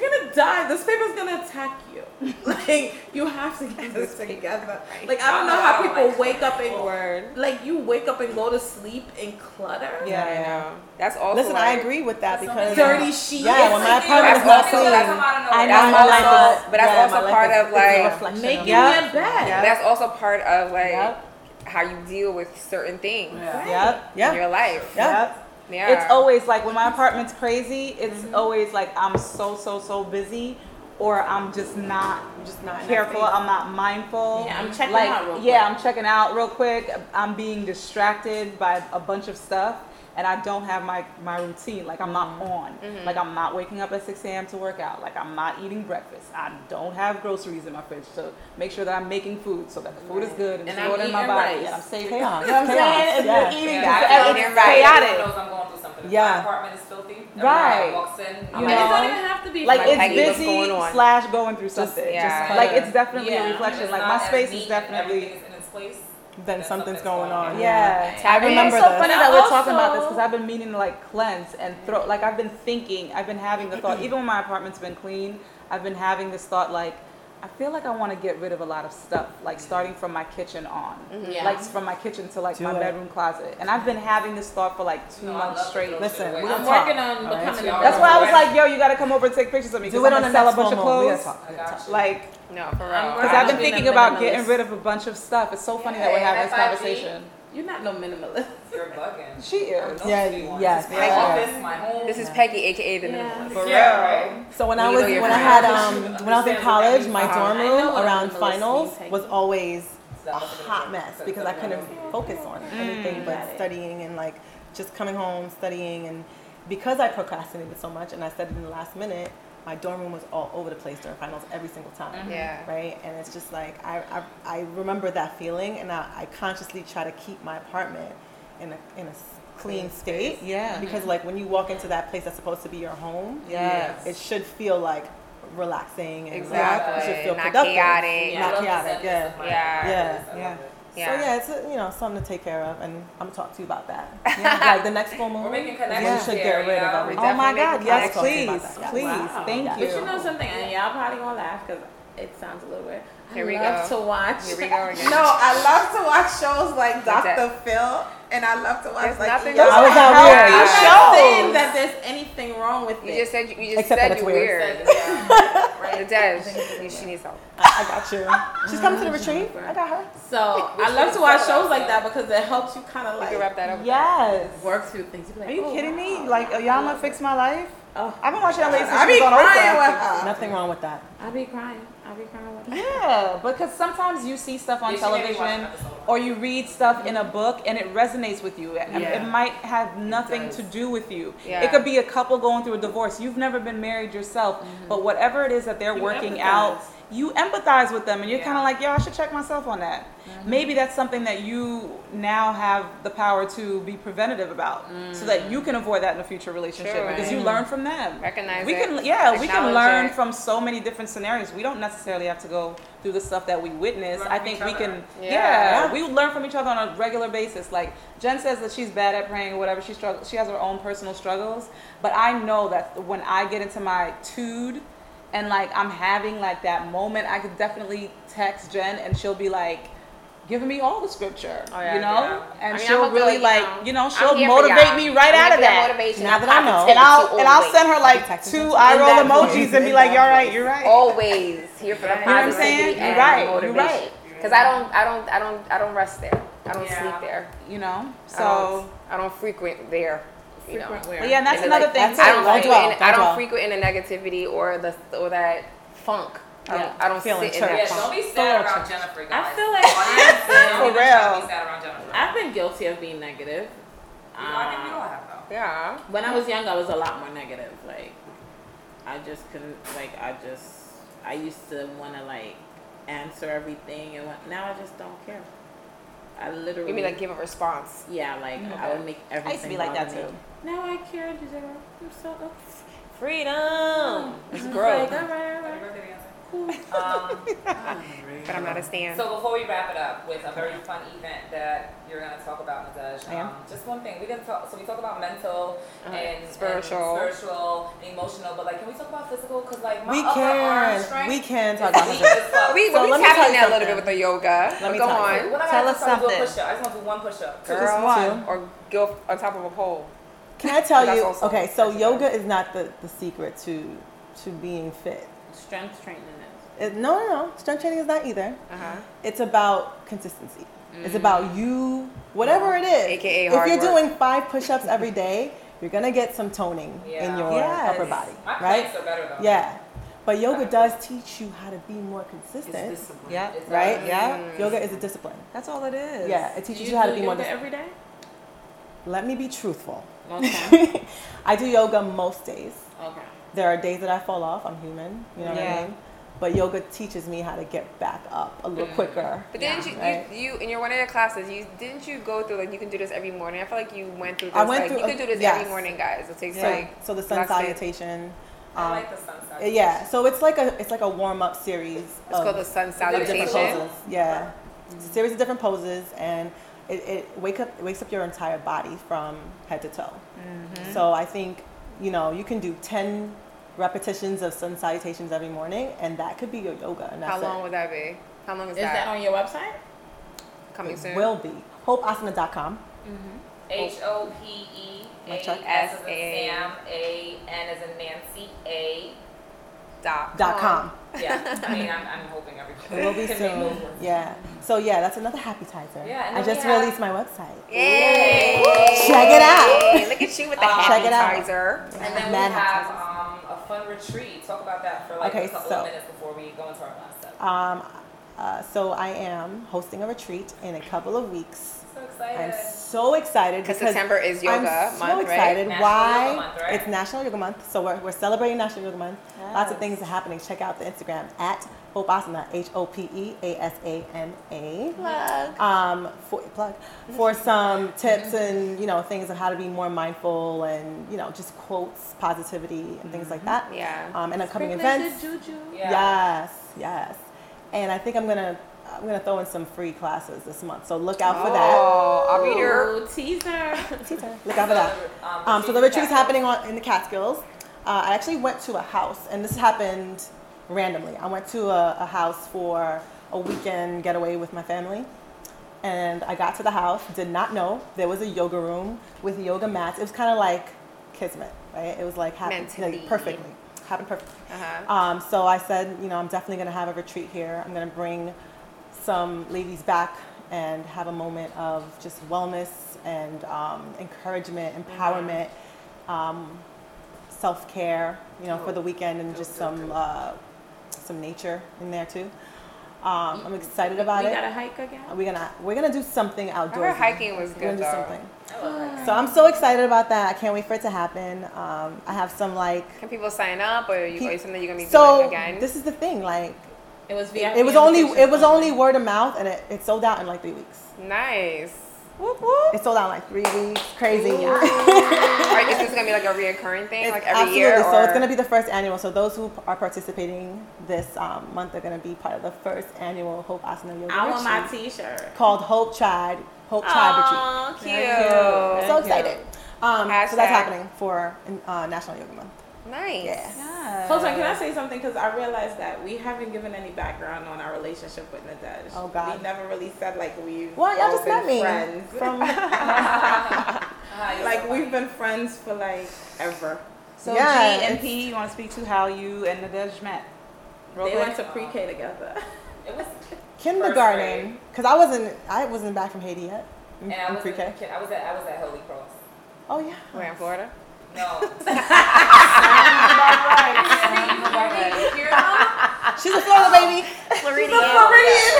you're gonna die. This paper's gonna attack you. like you have to get this together. Like I don't know how people wake up and Word. like you wake up and go to sleep in clutter. Yeah, I yeah. know. That's also. Listen, I agree with that because Dirty sheets. Yeah, when my That's apartment is not clean, that's how I know. I know my life is. but that's yeah, also part of, like, Making of your that. bed. Yep. That's also part of like Yep. how you deal with certain things Yep. in Yeah. your life. Yeah. Yep. Yeah. It's always like when my apartment's crazy, it's mm-hmm. always like I'm so so so busy or I'm just not Just not careful. I'm not mindful. Yeah, I'm checking like, out real Yeah, quick. I'm checking out real quick. I'm being distracted by a bunch of stuff and I don't have my, my routine. Like I'm not mm-hmm. on. Mm-hmm. Like I'm not waking up at 6 a.m. to work out. Like I'm not eating breakfast. I don't have groceries in my fridge to make sure that I'm making food so that the food is good and, And it's I'm good in my eating body rice. and I'm saving. Chaos. You know what I'm Chaos. saying? And Yeah. you're eating Yeah, it's, I it's eat chaotic. Everyone knows I'm going through something. If Yeah. My apartment is filthy. everyone Right. Walks in. I'm You And like, it know? don't even have to be like like it's Peggy, what's busy going on? slash going through something. yeah. Just, like it's definitely Yeah. a reflection. it's Like not my as space neat is and definitely. everything is in its place. Then Then something's something's going going on. on. Yeah, I And remember It's so this. funny that we're talking about this because I've been meaning to like cleanse and throw. Like I've been thinking, I've been having the thought. Even when my apartment's been clean, I've been having this thought like. I feel like I want to get rid of a lot of stuff, like starting from my kitchen on, mm-hmm. Yeah. like from my kitchen to like Do my it. bedroom closet, and I've been having this thought for like two No, months straight. Listen, away. we I'm gonna talk. working on becoming so a That's why I was like, "Yo, you got to come over and take pictures of me Do because it I'm on the sell a bunch of promo. We gotta clothes." talk. We gotta talk. Like, No, for real. because I've been thinking about getting rid of a bunch of stuff. It's so funny that we're having this FIG. conversation. You're not no minimalist. You're bugging. She is. Yeah, yes. My yeah. office, my home. This is Peggy, aka the Yeah. minimalist. For yeah, real. right. So when I was know your when I had um when I was in college, my dorm room around finals means, was always a hot mess because I couldn't focus on anything but studying and like just coming home studying and because I procrastinated so much and I studied in the last minute, my dorm room was all over the place during finals every single time. Mm-hmm. Yeah. Right, and it's just like I, I, I remember that feeling, and I, I consciously try to keep my apartment in a in a s- clean state. Yeah. Because like when you walk into that place that's supposed to be your home, Yes. it should feel like relaxing and Exactly. it should feel Not productive, chaotic. Yeah. not I love the chaotic. scent Yeah. Yeah. Yeah. Yeah. It. Yeah. So yeah, it's a, you know something to take care of, and I'm gonna talk to you about that. Yeah. like the next full moon, We're making we should get rid you of know? everything. Oh my God! Yes, talk to you about please, please. Wow. Thank Yeah. But you you. know something, and y'all probably gonna laugh because it sounds a little weird. I Here we love go. to watch. Here we go again. No, I love to watch shows like Like Dr. Phil, and I love to watch There's like. nothing Those wrong How are is that healthy weird? Shows. saying that there's anything wrong with You just said you, you just Except said you're weird. weird. It does. You- She needs help. I, I got you. She's coming to the retreat. I got her. So I love to watch shows like that because it helps you kind of You like can wrap that up. Yes. work through things. You be like, Are you oh, kidding me? wow. Like Iyanla fixed my life. Oh. I've been watching that lady since I she be was on crying Oprah. Nothing wrong with that. I be crying. I be crying with her. Yeah, because sometimes you see stuff on Yeah, she made me watch television or you read stuff in a book and it resonates with you. And Yeah. It might have nothing to do with you. Yeah. It could be a couple going through a divorce. You've never been married yourself, but whatever it is that they're You working empathize. out, you empathize with them and you're Yeah. kind of like, yo, I should check myself on that. Mm-hmm. Maybe that's something that you now have the power to be preventative about so that mm. you can avoid that in a future relationship Sure. because you learn from them. Recognize we it, can yeah we can learn it. from so many different scenarios we don't necessarily have to go through the stuff that we witness i think we other. can Yeah. yeah. we learn from each other on a regular basis like jen says that she's bad at praying or whatever she struggles she has her own personal struggles but i know that when i get into my tude and like i'm having like that moment i could definitely text jen and she'll be like giving me all the scripture, Oh, yeah, you know, yeah. and I mean, she'll really like, you you know, she'll motivate me right I'm out of that motivation Now that I know. And I'll and I'll send her like two eye roll emojis and be like, "You're right, you're right." always here for the You know what I'm saying? You're right, the you're right. Because I don't, I don't, I don't, I don't rest there. I don't Yeah. sleep there. You know, I don't, so I don't frequent there. You know. Frequent yeah, and that's And, another like, thing. that's. I don't Don't frequent. dwell, in, don't I don't dwell. frequent in the negativity or the or that funk. I don't, Yeah. I don't Feeling sit in that church. Yeah, funk. don't be Full sad of around church. Jennifer, I feel like For even try to real. Be sad around Jennifer. I've been guilty of being negative. You know, I think we Um, all have though. Yeah. when I was young, I was a lot more negative. Like, I just couldn't. Like, I just, I used to want to like answer everything, and now I just don't care. I literally. You mean like give a response? Yeah, like I would make everything. I used to be like that too. Now I care, Giselle. I'm so. Freedom. It's I'm growth. Like, all right, all Happy right. Birthday, Beyonce. Cool. Um, But I'm not a stan. So before we wrap it up with a very fun event that you're gonna talk about, Nadej, I am. um, just one thing. We can talk. So we talk about mental and Spiritual. and spiritual, and emotional. But like, can we talk about physical? Cause like my We upper arm can. strength We can talk about weak this. as fuck. we So we let me tapped tell in that a little bit with the yoga. Let me Go tell you on, something. What Tell gotta us do, I do a something. push-up. I just want to do one push-up. girl, one. or go on top of a pole. Can I tell you? Okay, so yoga is not the, the secret to to being fit. Strength training is. It, no, no, no. Strength training is not either. Uh huh. It's about consistency. It's about you, whatever it is. AKA if you're work. doing five push-ups every day, you're gonna get some toning in your Yes. upper body, My right? are better though. Yeah. But yoga does teach you how to be more consistent, discipline. Yeah, It's right? better. yeah. Yoga is a discipline. That's all it is. Yeah, it teaches you you how to be more yoga disciplined. every day? Let me be truthful. Okay. I do yoga most days. okay. There are days that I fall off. I'm human. You know what I mean? But yoga teaches me how to get back up a little quicker. But didn't you, Right. you, you in your one of your classes, you didn't you go through like you can do this every morning? I feel like you went through this. I went like through you a- can do this yes. every morning, guys. It takes So, like so the sun that's it. salutation. I um, like the sunset. Uh, Yeah, so it's like a it's like a warm up series. It's of called the sun of different salutation. poses. Yeah, it's a series of different poses, and it, it wake up it wakes up your entire body from head to toe. Mm-hmm. So I think you know you can do ten repetitions of sun salutations every morning, and that could be your yoga. And that's How long it. would that be? How long is, Is that on your website? coming soon? Will be hopeasana.com. Mm-hmm. H O P E My A check. S as in S-A. Sam, A N as in Nancy, A. dot Dot com. Yeah, I mean, I'm, I'm hoping everybody It will be can make those soon. words. Yeah. So yeah, that's another happy tizer. Yeah, and I just have- released my website. Yay! Check it out. Yay, Look at you with the Um, happy Check it out. tizer. And then Mad we have um, a fun retreat. Talk about that for like Okay, a couple so- of minutes before we go into our last step. Um, uh, so I am hosting a retreat in a couple of weeks. So I'm so excited Because because September is yoga I'm so month, excited. National Why? Yoga Month, right? It's National Yoga Month, so we're, we're celebrating National Yoga Month. Lots of things are happening. Check out the Instagram at Hope Asana, H O P E A S A N A. Plug. Um, for plug for some tips and you know things of how to be more mindful and you know just quotes, positivity and things like that. Yeah. Um, and upcoming Sprinkling events. the juju. Yeah. Yes, yes. And I think I'm gonna I'm gonna throw in some free classes this month. So look out for that. Oh, I'll be there. Ooh, teaser. Teaser. Look out for that. Um, so the retreat's happening on in the Catskills. Uh, I actually went to a house, and this happened randomly. I went to a, a house for a weekend getaway with my family, and I got to the house. Did not know there was a yoga room with yoga mats. It was kind of like kismet, right? It was like happened Meant to like, be. perfectly, happened perfectly. Uh-huh. Um, so I said, you know, I'm definitely going to have a retreat here. I'm going to bring some ladies back and have a moment of just wellness and um, encouragement, empowerment, um, self care, you know, for the weekend, and just some uh, some nature in there too. Um, I'm excited about we it. got to hike again. We're gonna we're gonna do something outdoors. heard hiking was good. We're gonna do something. So I'm so excited about that. I can't wait for it to happen. Um, I have some like. Can people sign up, or you, Pe- something you're gonna be So doing again? this is the thing, like It was it, VIP. it was only it was only. only word of mouth, and it, it sold out in like three weeks. nice. Whoop, whoop. It sold out in like three weeks. Crazy. Or is this gonna be like a reoccurring thing, It's like every absolutely. year? So it's going to be the first annual. So those who are participating this um, month are going to be part of the first annual Hope Asana Yoga I want my T-shirt. called Hope Tribe Hope Tribe Retreat. Aw, cute. Thank you. So excited. Um, so that's happening for uh, National Yoga Month. Nice. Yeah. Hold on, can I say something? Because I realized that we haven't given any background on our relationship with Nadej. Oh, God. We never really said like we've Well, y'all just met me friends. from. Ah, like we've been friends for like ever. So Yeah, G and P, you want to speak to how you and Nadej met? Real they quick? went to pre-K together. It was, kindergarten because I wasn't I wasn't back from Haiti yet. in- and I was pre-K. in, I was at I was at Holy Cross. Oh yeah. We're in Florida. No. She's a Florida baby. Floridian.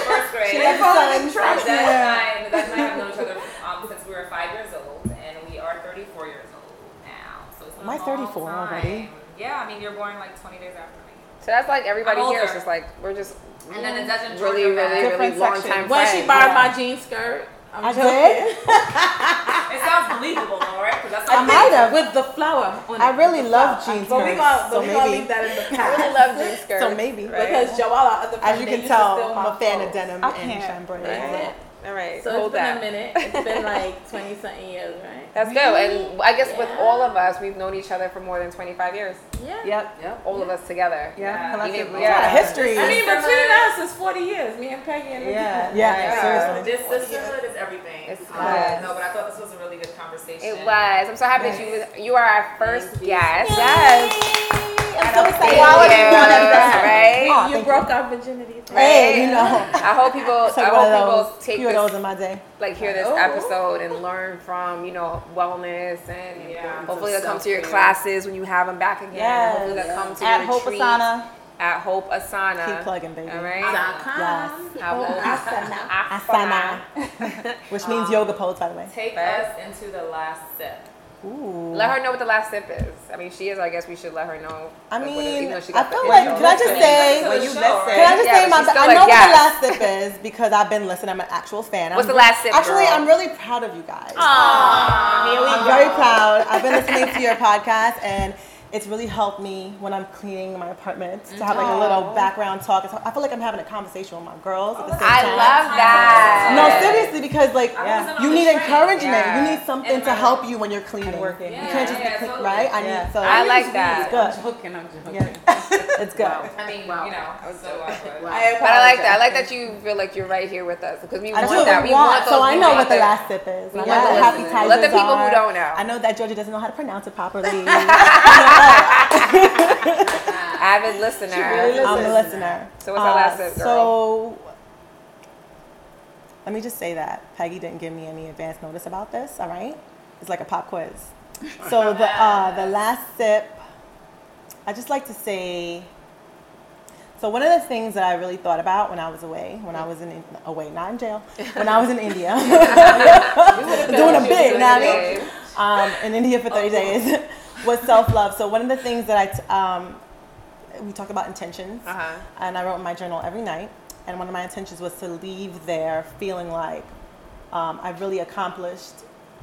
First grade. She loves the sun. And Dad and I, and Dad and I have known each other um, since we were five years old, and we are 34 years old now. So it's been Am I a 34 time. already? Yeah, I mean you're born like 20 days after me. So that's like everybody here is just like we're just And then it doesn't really, really, really Different long time when she borrowed Yeah. my jean skirt, I'm I joking. did. It sounds believable though, right? 'Cause that's I like- might have. with the flower. On I really with the love jeans. jean But we skirts, gonna, so we gonna maybe- leave that in the I really love jeans skirts. So maybe. Right. Because Joella, other As you can tell, I'm a fan of clothes. denim I and can't. chambray. Right. All right, So hold it's been that. a minute. It's been like 20 something years, right? That's good. And I guess with all of us, we've known each other for more than 25 years. Yeah. Yep. Yep. All of us together. Yeah. Yeah. Collectively. Yeah. Yeah, history. I mean, Sisterhood. between us, it's 40 years. Me and Peggy and Yeah. yeah, Yeah. seriously. This sisterhood is everything. It's Um, good. No, but I thought this was a really good conversation. It was. I'm so happy that you was, you are our first Thank you. guest. Yes. I'm so excited. Quality Yeah. one, right? Aw, you thank broke our virginity. Hey, you know. I hope people. Took I one of hope those, people take few of this, those in my day. like hear this Oh. episode and learn from you know wellness and Yeah. hopefully they'll come to your classes when you have them back again. Yes. Hopefully they'll come to At Hope retreat Asana. at Hope Asana. Keep plugging, baby. All right. Dot com. Yes. Hope Asana. Asana. Which means um, yoga pose, by the way. Take Right. us into the last sip. Ooh. Let her know what the last sip is. I mean, she is. I guess we should let her know. I like, what it is, mean, even though I feel like, can I just say, When you you show, listen. right? can I just say but my, she's still I a know what the last sip is because I've been listening. I'm an actual fan. What's I'm the last sip, Actually, girl? I'm really proud of you guys. Aww. Here we I'm go. very proud. I've been listening to your podcast and it's really helped me when I'm cleaning my apartment to have like a little oh. background talk. I feel like I'm having a conversation with my girls at the oh, same I time. love that. No, seriously, because like I you need train. encouragement. Yeah. You need something to help you when you're cleaning. Working. Yeah, You can't just yeah, be clean, totally. right? I need so I like that. It's good. I'm joking. I'm joking. Yeah. It's good. I mean, you know, I was so but- I But I like that. I like that you feel like you're right here with us because we want that. We want- want So I know what the last sip is. we I want the happy Let the people who don't know. I know that Georgia doesn't know how to pronounce it properly. Avid listener. really I'm a listener. So what's our last Uh, sip, girl? So let me just say that Peggy didn't give me any advance notice about this. All right, it's like a pop quiz. So the uh, the last sip, I just like to say. So one of the things that I really thought about when I was away, when I was in away, not in jail, when I was in India, doing a big, now um, in India for 30 days, was self love. So one of the things that I, t- um, we talk about intentions, Uh-huh. and I wrote in my journal every night. And one of my intentions was to leave there feeling like um, I've really accomplished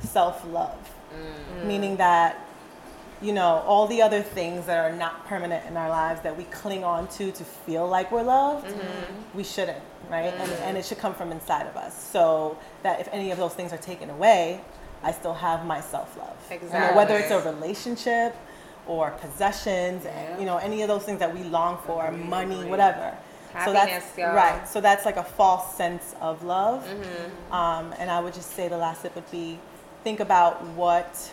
self love, meaning that you know all the other things that are not permanent in our lives that we cling on to to feel like we're loved, we shouldn't, right? And, and it should come from inside of us. So that if any of those things are taken away, I still have my self love. whether it's a relationship or possessions, and, you know, any of those things that we long for, money, whatever. so that's girl. right. So that's like a false sense of love. Mm-hmm. Um, and I would just say the last tip would be think about what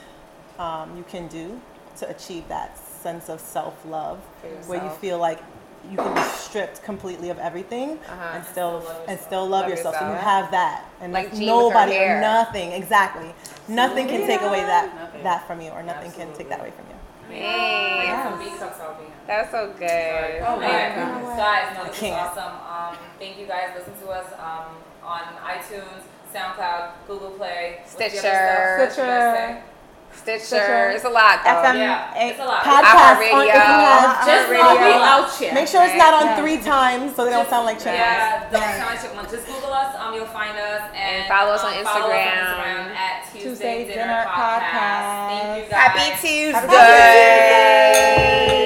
um, you can do to achieve that sense of self love, where you feel like you can be stripped completely of everything Uh-huh. and still love and still love, Love yourself. So you have that, and Like like Jean with her nobody or nothing exactly, nothing can take away that Nothing. that from you, or nothing can take that away from you. Hey, Some beat cups out being. that's so good. Oh my God. Guys, no, this is awesome. Um, thank you guys. Listen to us um, on iTunes, SoundCloud, Google Play, What's the other Stitcher. stuff? What you guys say? Stitcher. It's a lot though. FM. Yeah, it's a lot. Podcast on, if you Radio. have, Just Radio. we out here. make sure it's not on Yeah. three times so they don't sound like chickens. Yeah, don't sound like chicken. Just Google us. Um, you'll find us and, And follow us on um, follow us on Instagram. Instagram at Tuesday, Tuesday Dinner, Dinner Podcast. Podcast. Thank you guys. Happy Tuesday. Happy Tuesday.